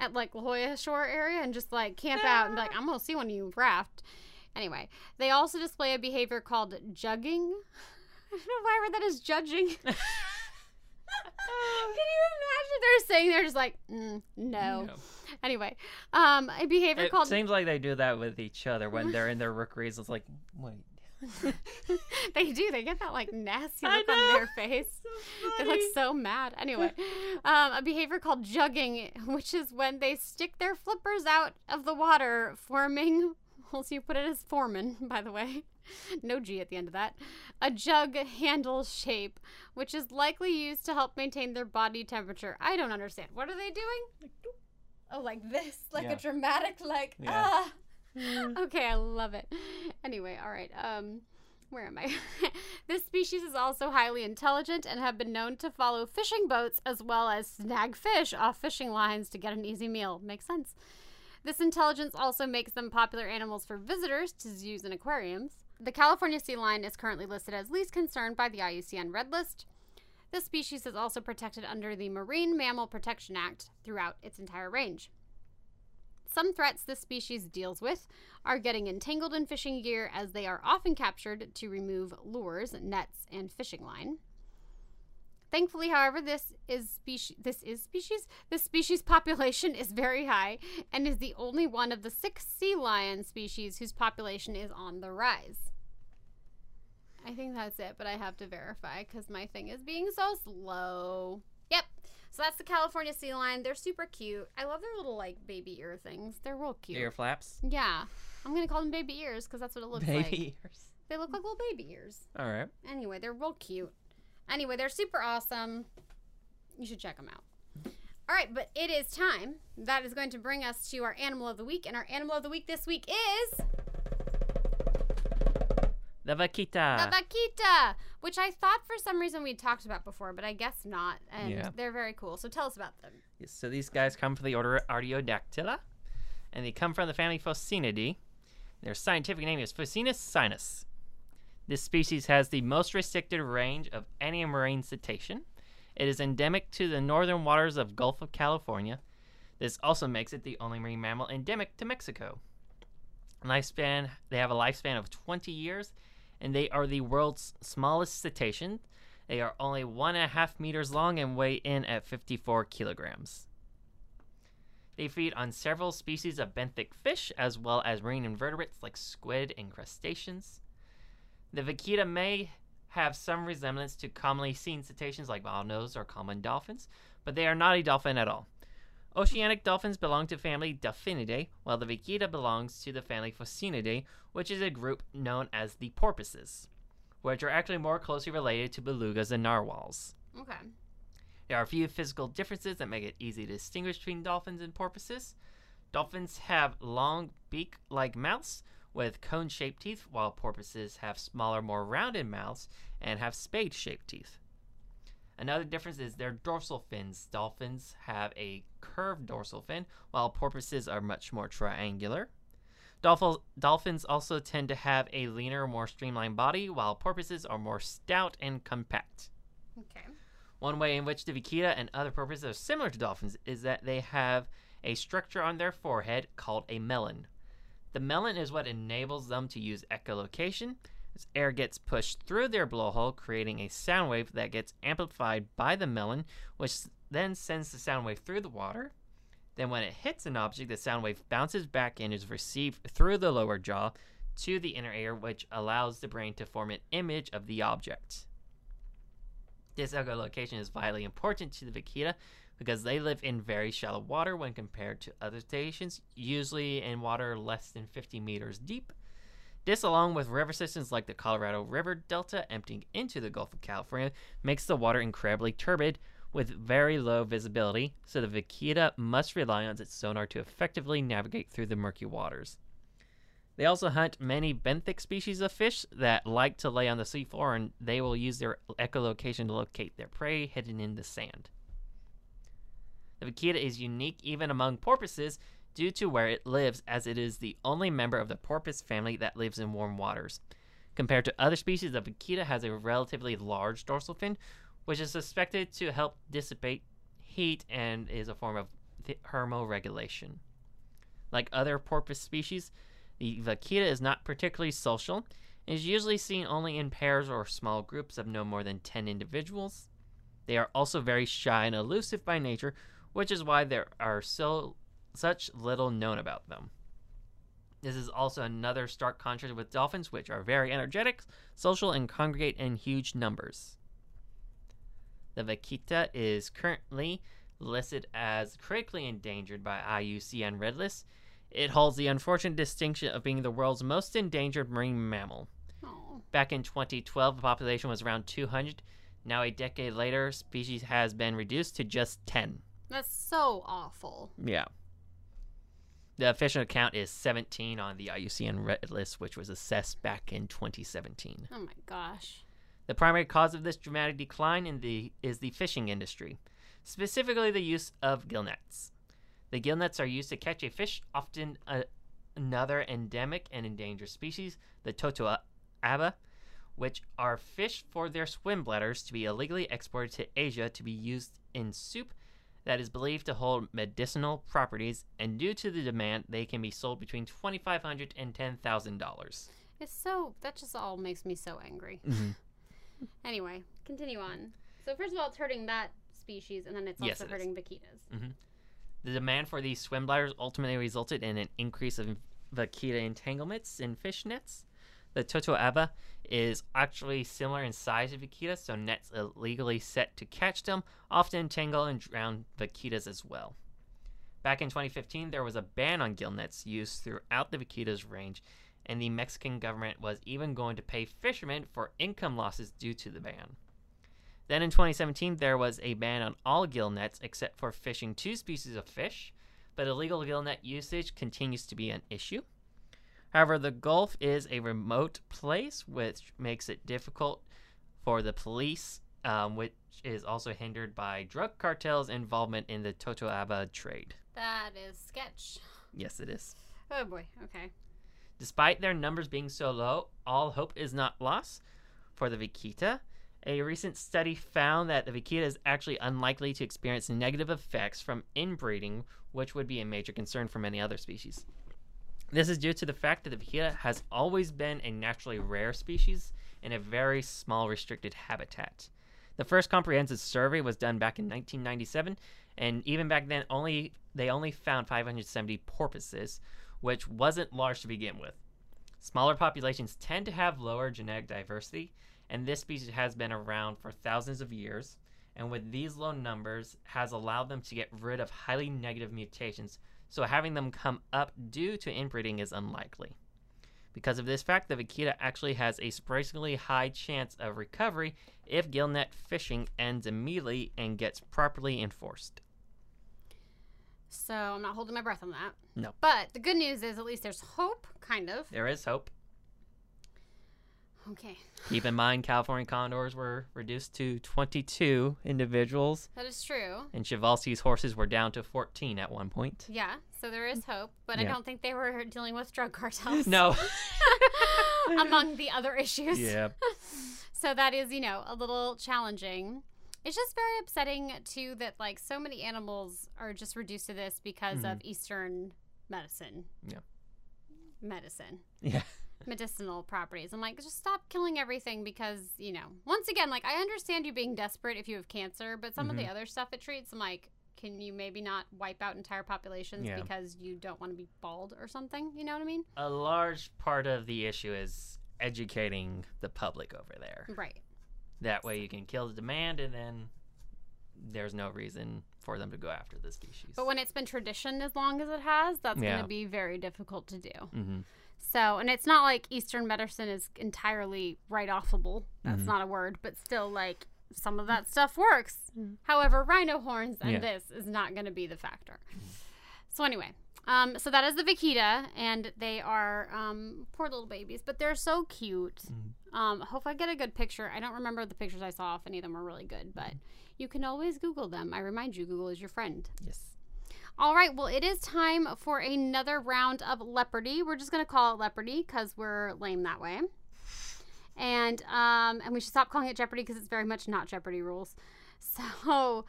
at like La Jolla Shore area, and just like camp out and be like, I'm gonna see when you raft. Anyway, they also display a behavior called jugging. I don't know why I read that as judging. Can you imagine? They're saying they're just like, mm, no. No. Anyway, um, a behavior It called seems like they do that with each other when they're in their rookeries. It's like, wait. they do. They get that like nasty look on their face. They look so mad. Anyway, um, a behavior called jugging, which is when they stick their flippers out of the water, forming. Well, so you put it as foreman, by the way. No G at the end of that. A jug handle shape, which is likely used to help maintain their body temperature. I don't understand. What are they doing? Oh, like this, like Yeah. a dramatic, like Yeah. ah. okay, I love it. Anyway, all right. Um, where am I? this species is also highly intelligent and have been known to follow fishing boats as well as snag fish off fishing lines to get an easy meal. Makes sense. This intelligence also makes them popular animals for visitors to zoos and aquariums. The California sea lion is currently listed as least concern by the IUCN Red List. This species is also protected under the Marine Mammal Protection Act throughout its entire range. Some threats this species deals with are getting entangled in fishing gear as they are often captured to remove lures, nets, and fishing line. Thankfully, however, this is species this is species this species population is very high and is the only one of the six sea lion species whose population is on the rise. I think that's it, but I have to verify because my thing is being so slow. Yep. So that's the California sea lion. They're super cute. I love their little like baby ear things. They're real cute. Ear flaps. Yeah. I'm gonna call them baby ears because that's what it looks Baby like. ears. They look like little baby ears. All right. Anyway, they're real cute. Anyway, they're super awesome. You should check them out. All right, but it is time. That is going to bring us to our animal of the week, and our animal of the week this week is The vaquita. the vaquita, which I thought for some reason we'd talked about before, but I guess not. And Yeah. they're very cool. So tell us about them. Yes, So these guys come from the order Artiodactyla, and they come from the family Phocoenidae. Their scientific name is Phocinus sinus. This species has the most restricted range of any marine cetacean. It is endemic to the northern waters of Gulf of California. This also makes it the only marine mammal endemic to Mexico. Lifespan, they have a lifespan of 20 years, and they are the world's smallest cetacean. They are only one and a half meters long and weigh in at 54 kilograms. They feed on several species of benthic fish as well as marine invertebrates like squid and crustaceans. The vaquita may have some resemblance to commonly seen cetaceans like bottlenose or common dolphins, but they are not a dolphin at all. Oceanic dolphins belong to family Delphinidae, while the vaquita belongs to the family Phocoenidae, which is a group known as the porpoises, which are actually more closely related to belugas and narwhals. Okay. There are a few physical differences that make it easy to distinguish between dolphins and porpoises. Dolphins have long beak like mouths with cone shaped teeth, while porpoises have smaller, more rounded mouths and have spade shaped teeth. Another difference is their dorsal fins. Dolphins have a curved dorsal fin, while porpoises are much more triangular. Dolphins, dolphins also tend to have a leaner, more streamlined body, while porpoises are more stout and compact. Okay. One way in which the vaquita and other porpoises are similar to dolphins is that they have a structure on their forehead called a melon. The melon is what enables them to use echolocation. As air gets pushed through their blowhole, creating a sound wave that gets amplified by the melon, which then sends the sound wave through the water. Then, when it hits an object, the sound wave bounces back and is received through the lower jaw to the inner ear, which allows the brain to form an image of the object. This echolocation is vitally important to the vaquita because they live in very shallow water when compared to other cetaceans, usually in water less than 50 meters deep. This, along with river systems like the Colorado River Delta emptying into the Gulf of California, makes the water incredibly turbid with very low visibility, so the vaquita must rely on its sonar to effectively navigate through the murky waters. They also hunt many benthic species of fish that like to lay on the seafloor, and they will use their echolocation to locate their prey hidden in the sand. The vaquita is unique even among porpoises due to where it lives, as it is the only member of the porpoise family that lives in warm waters. Compared to other species, the vaquita has a relatively large dorsal fin, which is suspected to help dissipate heat and is a form of thermoregulation. Like other porpoise species, the vaquita is not particularly social and is usually seen only in pairs or small groups of no more than 10 individuals. They are also very shy and elusive by nature, which is why there are so such little known about them. This is also another stark contrast with dolphins, which are very energetic, social, and congregate in huge numbers. The vaquita is currently listed as critically endangered by IUCN Red List. It holds the unfortunate distinction of being the world's most endangered marine mammal. Back in 2012, the population was around 200. Now, a decade later, species has been reduced to just 10. That's so awful. Yeah. The official count is 17 on the IUCN Red List, which was assessed back in 2017. Oh my gosh. The primary cause of this dramatic decline in the is the fishing industry, specifically the use of gill nets. The gill nets are used to catch a fish, often a, another endemic and endangered species, the totoaba, which are fished for their swim bladders to be illegally exported to Asia to be used in soup that is believed to hold medicinal properties, and due to the demand, they can be sold between $2,500 and $10,000. It's so that just all makes me so angry. Mhm. Anyway, continue on. So first of all, it's hurting that species, and then it's Yes, also it is. hurting vaquitas. The demand for these swim bladders ultimately resulted in an increase of vaquita entanglements in fish nets. The totoaba is actually similar in size to vaquita, so nets illegally set to catch them often entangle and drown vaquitas as well. Back in 2015, there was a ban on gill nets used throughout the vaquita's range, and the Mexican government was even going to pay fishermen for income losses due to the ban. Then in 2017, there was a ban on all gill nets except for fishing two species of fish, but illegal gill net usage continues to be an issue. However, the Gulf is a remote place, which makes it difficult for the police, um, which is also hindered by drug cartels' involvement in the Totoaba trade. That is sketch. Yes, it is. Oh boy. Okay. Despite their numbers being so low, all hope is not lost for the vaquita. A recent study found that the vaquita is actually unlikely to experience negative effects from inbreeding, which would be a major concern for many other species. This is due to the fact that the vaquita has always been a naturally rare species in a very small restricted habitat. The first comprehensive survey was done back in 1997, and even back then, only they only found 570 porpoises, which wasn't large to begin with. Smaller populations tend to have lower genetic diversity, and this species has been around for thousands of years. And with these low numbers, has allowed them to get rid of highly negative mutations. So having them come up due to inbreeding is unlikely. Because of this fact, the vaquita actually has a surprisingly high chance of recovery if gillnet fishing ends immediately and gets properly enforced. So I'm not holding my breath on that. No. But the good news is at least there's hope, kind of. There is hope. Okay. Keep in mind, California condors were reduced to 22 individuals, That is true. and Przewalski's horses were down to 14 at one point. Yeah. So there is hope, but I don't think they were dealing with drug cartels. No. among the other issues. yeah. So that is, you know, a little challenging. It's just very upsetting too that like so many animals are just reduced to this because of mm-hmm. Eastern medicine. Yeah. Medicine. Yeah. Medicinal properties. I'm like, just stop killing everything because, you know, once again, like I understand you being desperate if you have cancer, but some of the other stuff it treats, I'm like, can you maybe not wipe out entire populations Yeah. because you don't want to be bald or something? You know what I mean? A large part of the issue is educating the public over there. Right. That way you can kill the demand and then there's no reason for them to go after the species. But when it's been tradition as long as it has, that's going to be very difficult to do. hmm So, and it's not like Eastern medicine is entirely right offable. That's Mhm. not a word, but still, like some of that stuff works. However, rhino horns and Yeah. this is not going to be the factor. So anyway, um, so that is the vaquita, and they are um, poor little babies, but they're so cute. Um, hope I get a good picture. I don't remember the pictures I saw if any of them were really good, but you can always Google them. I remind you, Google is your friend. Yes. All right, well, it is time for another round of Leopardy. We're just going to call it Leopardy because we're lame that way. And um, and we should stop calling it Jeopardy because it's very much not Jeopardy rules. So,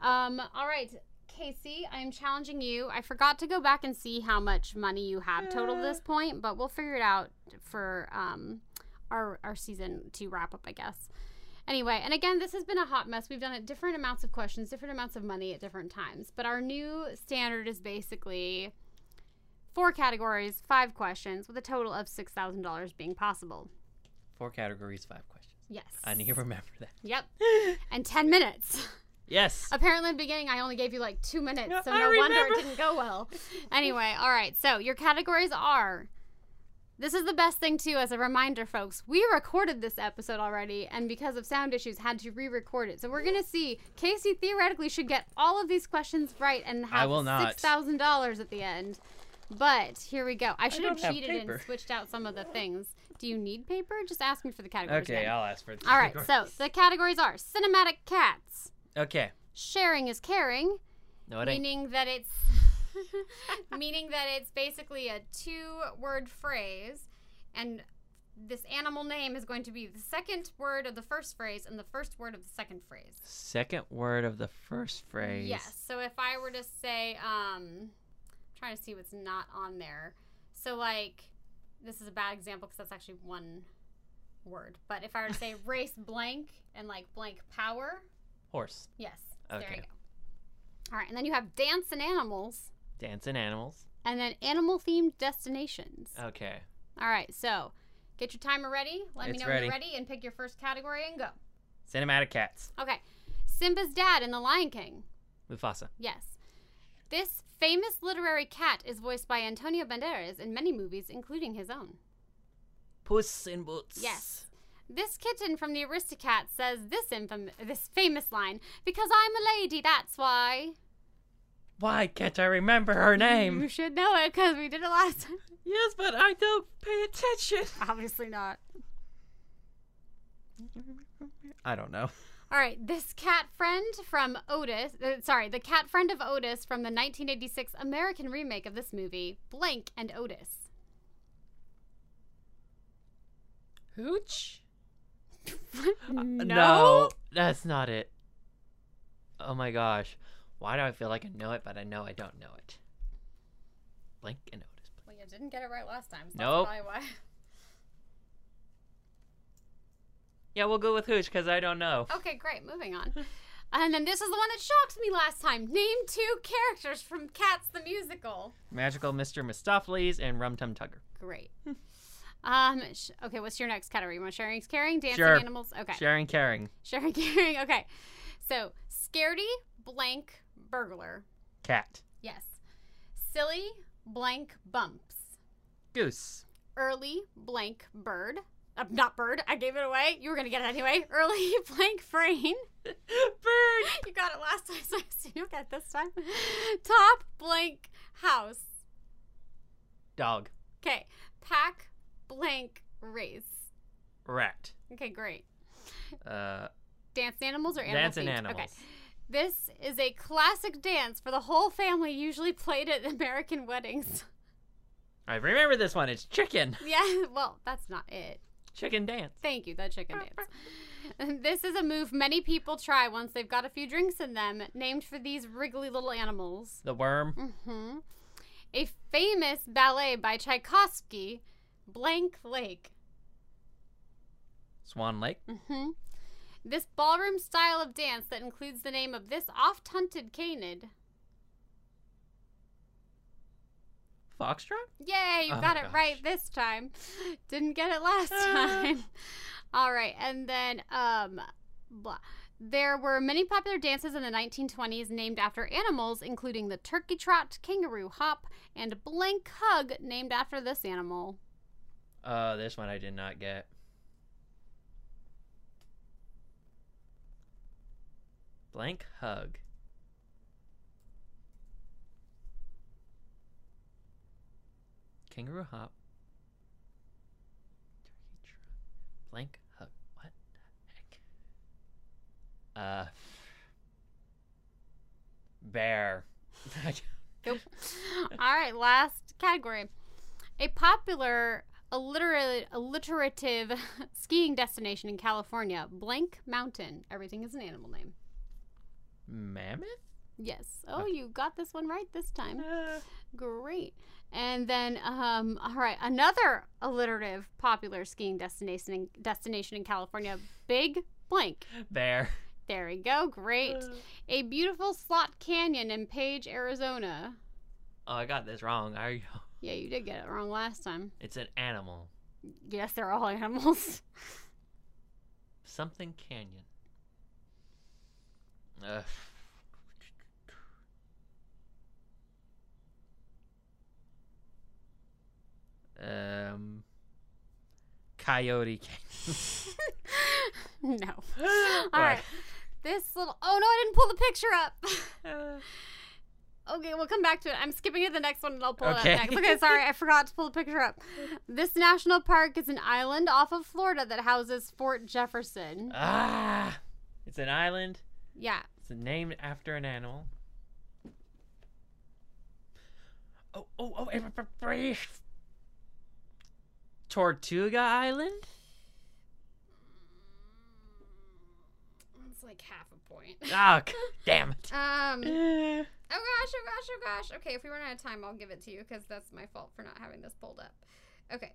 um, all right, Casey, I'm challenging you. I forgot to go back and see how much money you have total at this point, but we'll figure it out for um, our, our season to wrap up, I guess. Anyway, and again, this has been a hot mess. We've done it different amounts of questions, different amounts of money at different times. But our new standard is basically four categories, five questions, with a total of $6,000 being possible. Four categories, five questions. Yes. I need to remember that. Yep. and 10 minutes. Yes. Apparently, in the beginning, I only gave you like two minutes, so no wonder it didn't go well. anyway, all right. So your categories are. This is the best thing too, as a reminder, folks. We recorded this episode already, and because of sound issues, had to re-record it. So we're gonna see. Casey theoretically should get all of these questions right and have I will not. six thousand dollars at the end. But here we go. I should have don't have cheated and switched out some of the things. Do you need paper? Just ask me for the categories. Okay, then. I'll ask for the all right. So the categories are cinematic cats. Okay. Sharing is caring No, it ain't. meaning that it's meaning that it's basically a two word phrase and this animal name is going to be the second word of the first phrase and the first word of the second phrase. Second word of the first phrase. Yes. So if I were to say, um, I'm trying to see what's not on there. So like, this is a bad example because that's actually one word. But if I were to say race blank and like blank power, Horse. yes. There Okay. you go. All right, and then you have dance and animals, Dancing animals. and then animal themed destinations. Okay. All right, so get your timer ready. Let me It's know when you're ready and pick your first category and go. Cinematic cats. Okay, Simba's dad in The Lion King. Mufasa. Yes. This famous literary cat is voiced by Antonio Banderas in many movies, including his own. Puss in Boots. Yes. This kitten from the Aristocat says this infam- this famous line, because I'm a lady, that's why. Why can't I remember her name? You should know it because we did it last time. yes, but I don't pay attention. Obviously not. I don't know. All right, this cat friend from Otis, uh, sorry, the cat friend of Otis from the 1986 American remake of this movie, Blank and Otis. Hooch? no. that's not it. Oh my gosh. Why do I feel like I know it, but I know I don't know it? Blink and Otis. Well, you didn't get it right last time. So Nope. That's probably why. Yeah, we'll go with Hooch because I don't know. Okay, great. Moving on. And then this is the one that shocked me last time. Name two characters from Cats the Musical. Magical Mr. Mistoffelees and Rum Tum Tugger. Great. um. Sh- okay, what's your next category? You want sharing, caring, dancing Sure. animals? Okay. Sharing Caring. Sharing, caring. Okay. So, scaredy blank burglar. Cat. Yes. Silly blank bumps. Goose. Early blank bird. Uh, not bird. I gave it away. You were gonna get it anyway. Early blank brain. Bird. You got it last time, so you'll get it this time. Top blank house. Dog. Okay. Pack blank race. Rat. Okay, great. Uh, Dance animals or animal dancing animals. Okay. This is a classic dance for the whole family, usually played at American weddings. I remember this one. It's chicken. yeah, well, that's not it. Chicken dance. Thank you, the chicken dance. And this is a move many people try once they've got a few drinks in them, named for these wriggly little animals. The worm. Mm-hmm. A famous ballet by Tchaikovsky, Blank Lake. Swan Lake. hmm This ballroom style of dance that includes the name of this oft hunted canid. Foxtrot. Yay, you Oh got it gosh. right this time. Didn't get it last time. All right, and then um blah. There were many popular dances in the 1920s named after animals, including the turkey trot, kangaroo hop, and blank hug, named after this animal. Uh, this one I did not get. Blank hug. Kangaroo hop. Blank hug. What the heck? Uh. Bear. Nope. All right, last category. A popular allitera- alliterative skiing destination in California, Blank Mountain. Everything is an animal name. Mammoth? Yes. Oh, you got this one right this time. Uh, Great. And then, um, all right, another alliterative popular skiing destination destination in California, Big Blank. bear. There we go. Great. A beautiful slot canyon in Page, Arizona. Oh, I got this wrong. I. Yeah, you did get it wrong last time. It's an animal. Yes, they're all animals. Something Canyon. Ugh. Um. Coyote Canyon. no. All right. This little. Oh no, I didn't pull the picture up. Okay, we'll come back to it. I'm skipping it the next one and I'll pull Okay. it up next. Okay, sorry, I forgot to pull the picture up. This national park is an island off of Florida that houses Fort Jefferson. Ah! It's an island. Yeah. It's named after an animal. Oh, oh, oh! Tortuga Island? It's like half a point. Ah, damn it. Um. Eh. Oh gosh, oh gosh, oh gosh. Okay, if we run out of time, I'll give it to you because that's my fault for not having this pulled up. Okay.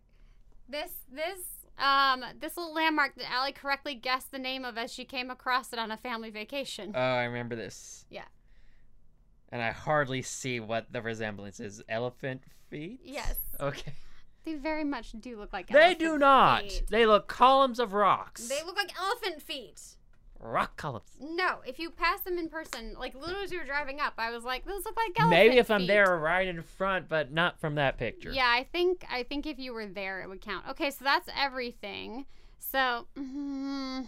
This this um this little landmark that Allie correctly guessed the name of as she came across it on a family vacation. Oh, I remember this. Yeah. And I hardly see what the resemblance is. Elephant feet? yes. Okay. They very much do look like They do not. feet. They look columns of rocks. They look like elephant feet. Rock columns. No, if you pass them in person, like literally as you were driving up, I was like, those look like elephant Maybe if I'm there right in front, but not from that picture. Yeah, I think I think if you were there, it would count. Okay, so that's everything. So, mm,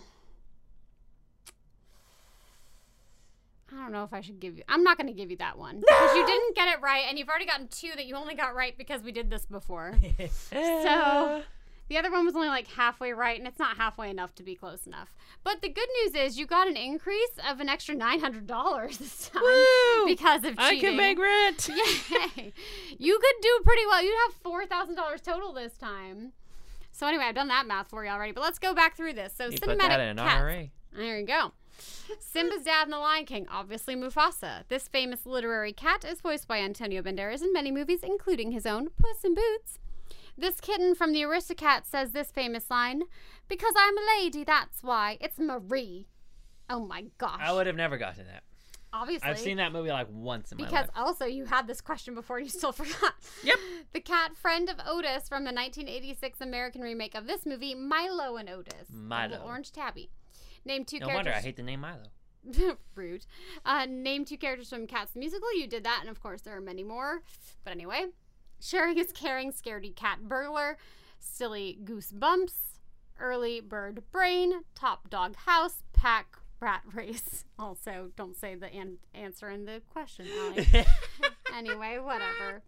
I don't know if I should give you. I'm not going to give you that one because you didn't get it right, and you've already gotten two that you only got right because we did this before. So- The other one was only like halfway right, and it's not halfway enough to be close enough. But the good news is you got an increase of an extra nine hundred dollars this time Woo! because of cheating. I can make rent. Yay! You could do pretty well. You'd have four thousand dollars total this time. So anyway, I've done that math for you already. But let's go back through this. So You cinematic put that in an cats. IRA. There you go. Simba's dad in The Lion King, obviously Mufasa. This famous literary cat is voiced by Antonio Banderas in many movies, including his own Puss in Boots. This kitten from the Aristocat says this famous line Because I'm a lady, that's why. It's Marie. Oh my gosh. I would have never gotten that. Obviously. I've seen that movie like once in my Because life. also you had this question before you still forgot. Yep. The cat friend of Otis from the 1986 American remake of this movie, Milo and Otis. Milo. little orange tabby. Name two No characters. wonder I hate the name Milo. Rude. Uh, name two characters from Cats the Musical. You did that, and of course there are many more. But anyway, sharing is caring. Scaredy cat burglar. Silly goosebumps. Early bird brain. Top dog house. Pack rat race. Also, don't say the an- answer in the question, anyway, whatever.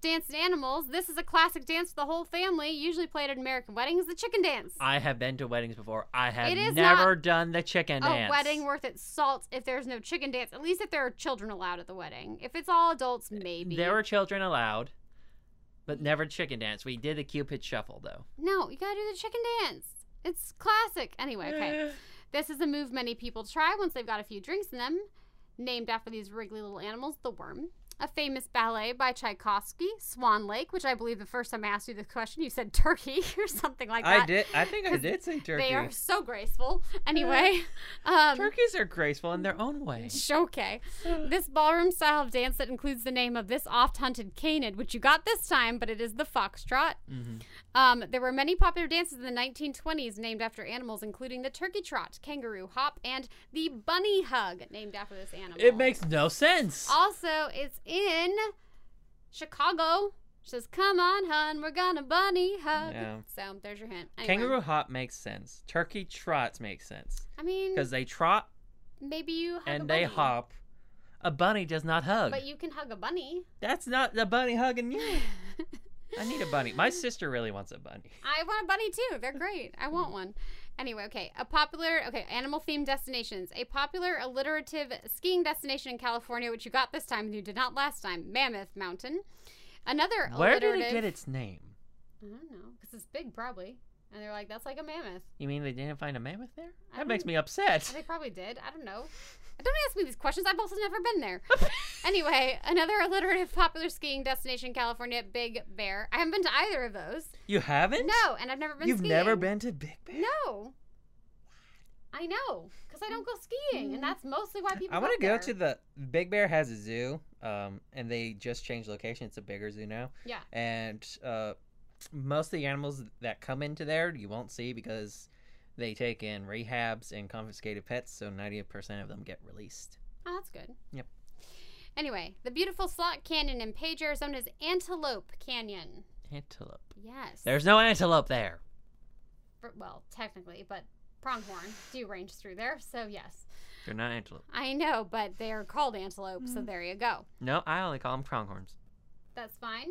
Danced animals. This is a classic dance for the whole family. Usually played at American weddings. The chicken dance. I have been to weddings before. I have It is never done the chicken a dance. wedding worth its salt if there's no chicken dance. At least if there are children allowed at the wedding. If it's all adults, uh, maybe. There were children allowed, but never chicken dance. We did the Cupid shuffle though. no, you gotta do the chicken dance. It's classic. Anyway, okay. Eh. This is a move many people try once they've got a few drinks in them. Named after these wriggly little animals, the worm. A famous ballet by Tchaikovsky, Swan Lake, which I believe the first time I asked you this question, you said turkey or something like that. I did. I think I did say turkey. They are so graceful. Anyway, um, Turkeys are graceful in their own way. Okay. This ballroom style of dance that includes the name of this oft hunted canid, which you got this time, but it is the foxtrot. hmm Um, there were many popular dances in the 1920s named after animals, including the turkey trot, kangaroo hop, and the bunny hug, named after this animal. It makes no sense. Also, it's in Chicago. She says, "Come on, hun, we're gonna bunny hug." Yeah. So there's your hint. Anyway, Kangaroo hop makes sense. Turkey trots makes sense I mean, because they trot maybe you hug a and they hop. A bunny does not hug. but you can hug a bunny. That's not the bunny hugging you. I need a bunny. My sister really wants a bunny. I want a bunny too. They're great. I want mm. one. Anyway, okay. A popular, okay, animal themed destinations. A popular alliterative skiing destination in California, which you got this time and you did not last time Mammoth Mountain. Another Where did it get its name? I don't know. Because it's big, probably. And they're like, that's like a mammoth. You mean they didn't find a mammoth there? I That makes me upset. They probably did. I don't know. Don't ask me these questions. I've also never been there. anyway, another alliterative popular skiing destination California, Big Bear. I haven't been to either of those. You haven't? No, and I've never been You've skiing. never been to Big Bear? No. I know, because I don't go skiing, and that's mostly why people. I want to go to the Big Bear has a zoo, um, and they just changed location. It's a bigger zoo now, Yeah. and uh, most of the animals that come into there you won't see because they take in rehabs and confiscated pets. So ninety percent of them get released. Oh, that's good. Yep. Anyway, the beautiful Slot Canyon in Page, Arizona is Antelope Canyon. Antelope. Yes. There's no antelope there. For- well, technically, but pronghorn do range through there, so yes. They're not antelope. I know, but they are called antelope, Mm. so there you go. No, I only call them pronghorns. That's fine.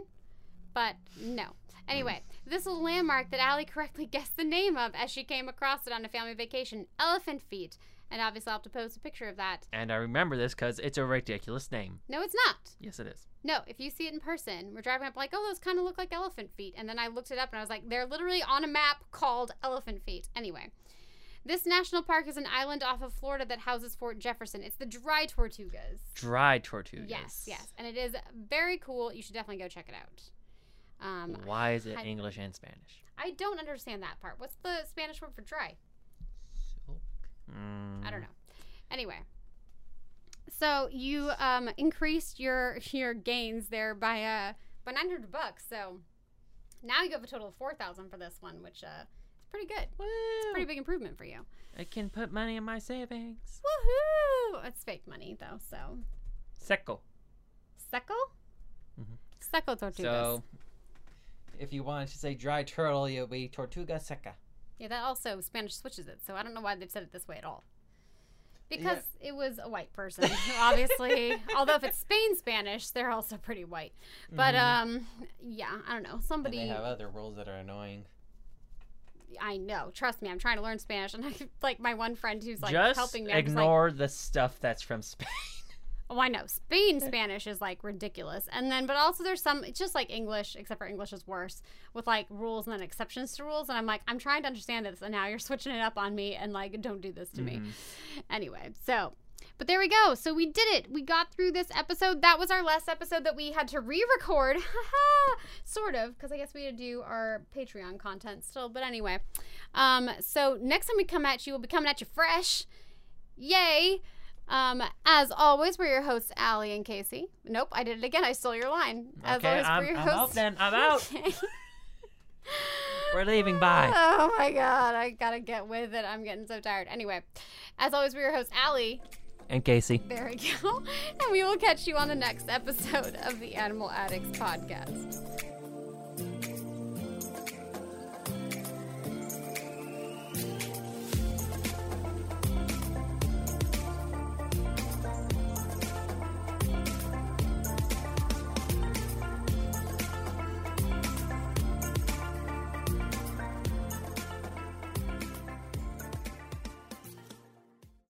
But no. Anyway, this little landmark that Allie correctly guessed the name of as she came across it on a family vacation Elephant Feet. And obviously, I'll have to post a picture of that. And I remember this because it's a ridiculous name. No, it's not. Yes, it is. No, if you see it in person, we're driving up like, oh, those kind of look like elephant feet. And then I looked it up and I was like, they're literally on a map called elephant feet. Anyway, this national park is an island off of Florida that houses Fort Jefferson. It's the dry tortugas. Dry tortugas. Yes, yes. And it is very cool. You should definitely go check it out. Um, Why is it I- English and Spanish? I don't understand that part. What's the Spanish word for dry? Mm. I don't know. Anyway, so you um, increased your your gains there by uh by nine hundred bucks. So now you have a total of four thousand for this one, which uh is pretty good. Woo! Pretty big improvement for you. I can put money in my savings. Woohoo! It's fake money though, so Seco. seco, Mhm. seco tortugas. So, if you wanted to say dry turtle, you'll be tortuga seca. yeah, that also Spanish switches it. So I don't know why they've said it this way at all. Because it was a white person, obviously. although if it's Spain Spanish, they're also pretty white. But um, yeah, I don't know. And Somebody they have other rules that are annoying. I know. Trust me, I'm trying to learn Spanish, and I like my one friend who's like Just helping me. I'm just like, ignore the stuff that's from Spain. Oh, I know. Spain Spanish is like ridiculous, and then but also there's some. It's just like English, except for English is worse with like rules and then exceptions to rules. And I'm like, I'm trying to understand this, and now you're switching it up on me, and like, don't do this to me. Anyway, so. But there we go. So we did it. We got through this episode. That was our last episode that we had to re-record. sort of, because I guess we had to do our Patreon content still. But anyway, um, so next time we come at you, we'll be coming at you fresh. Yay! Um, as always, we're your hosts, Allie and Casey. Nope, I did it again. I stole your line. As Okay, always, I'm- we're your I'm out then. I'm out. Okay. We're leaving. Bye. Oh my god, I gotta get with it. I'm getting so tired. Anyway, as always, we're your hosts, Allie. And Casey. There we go. And we will catch you on the next episode of the Animal Addicts podcast.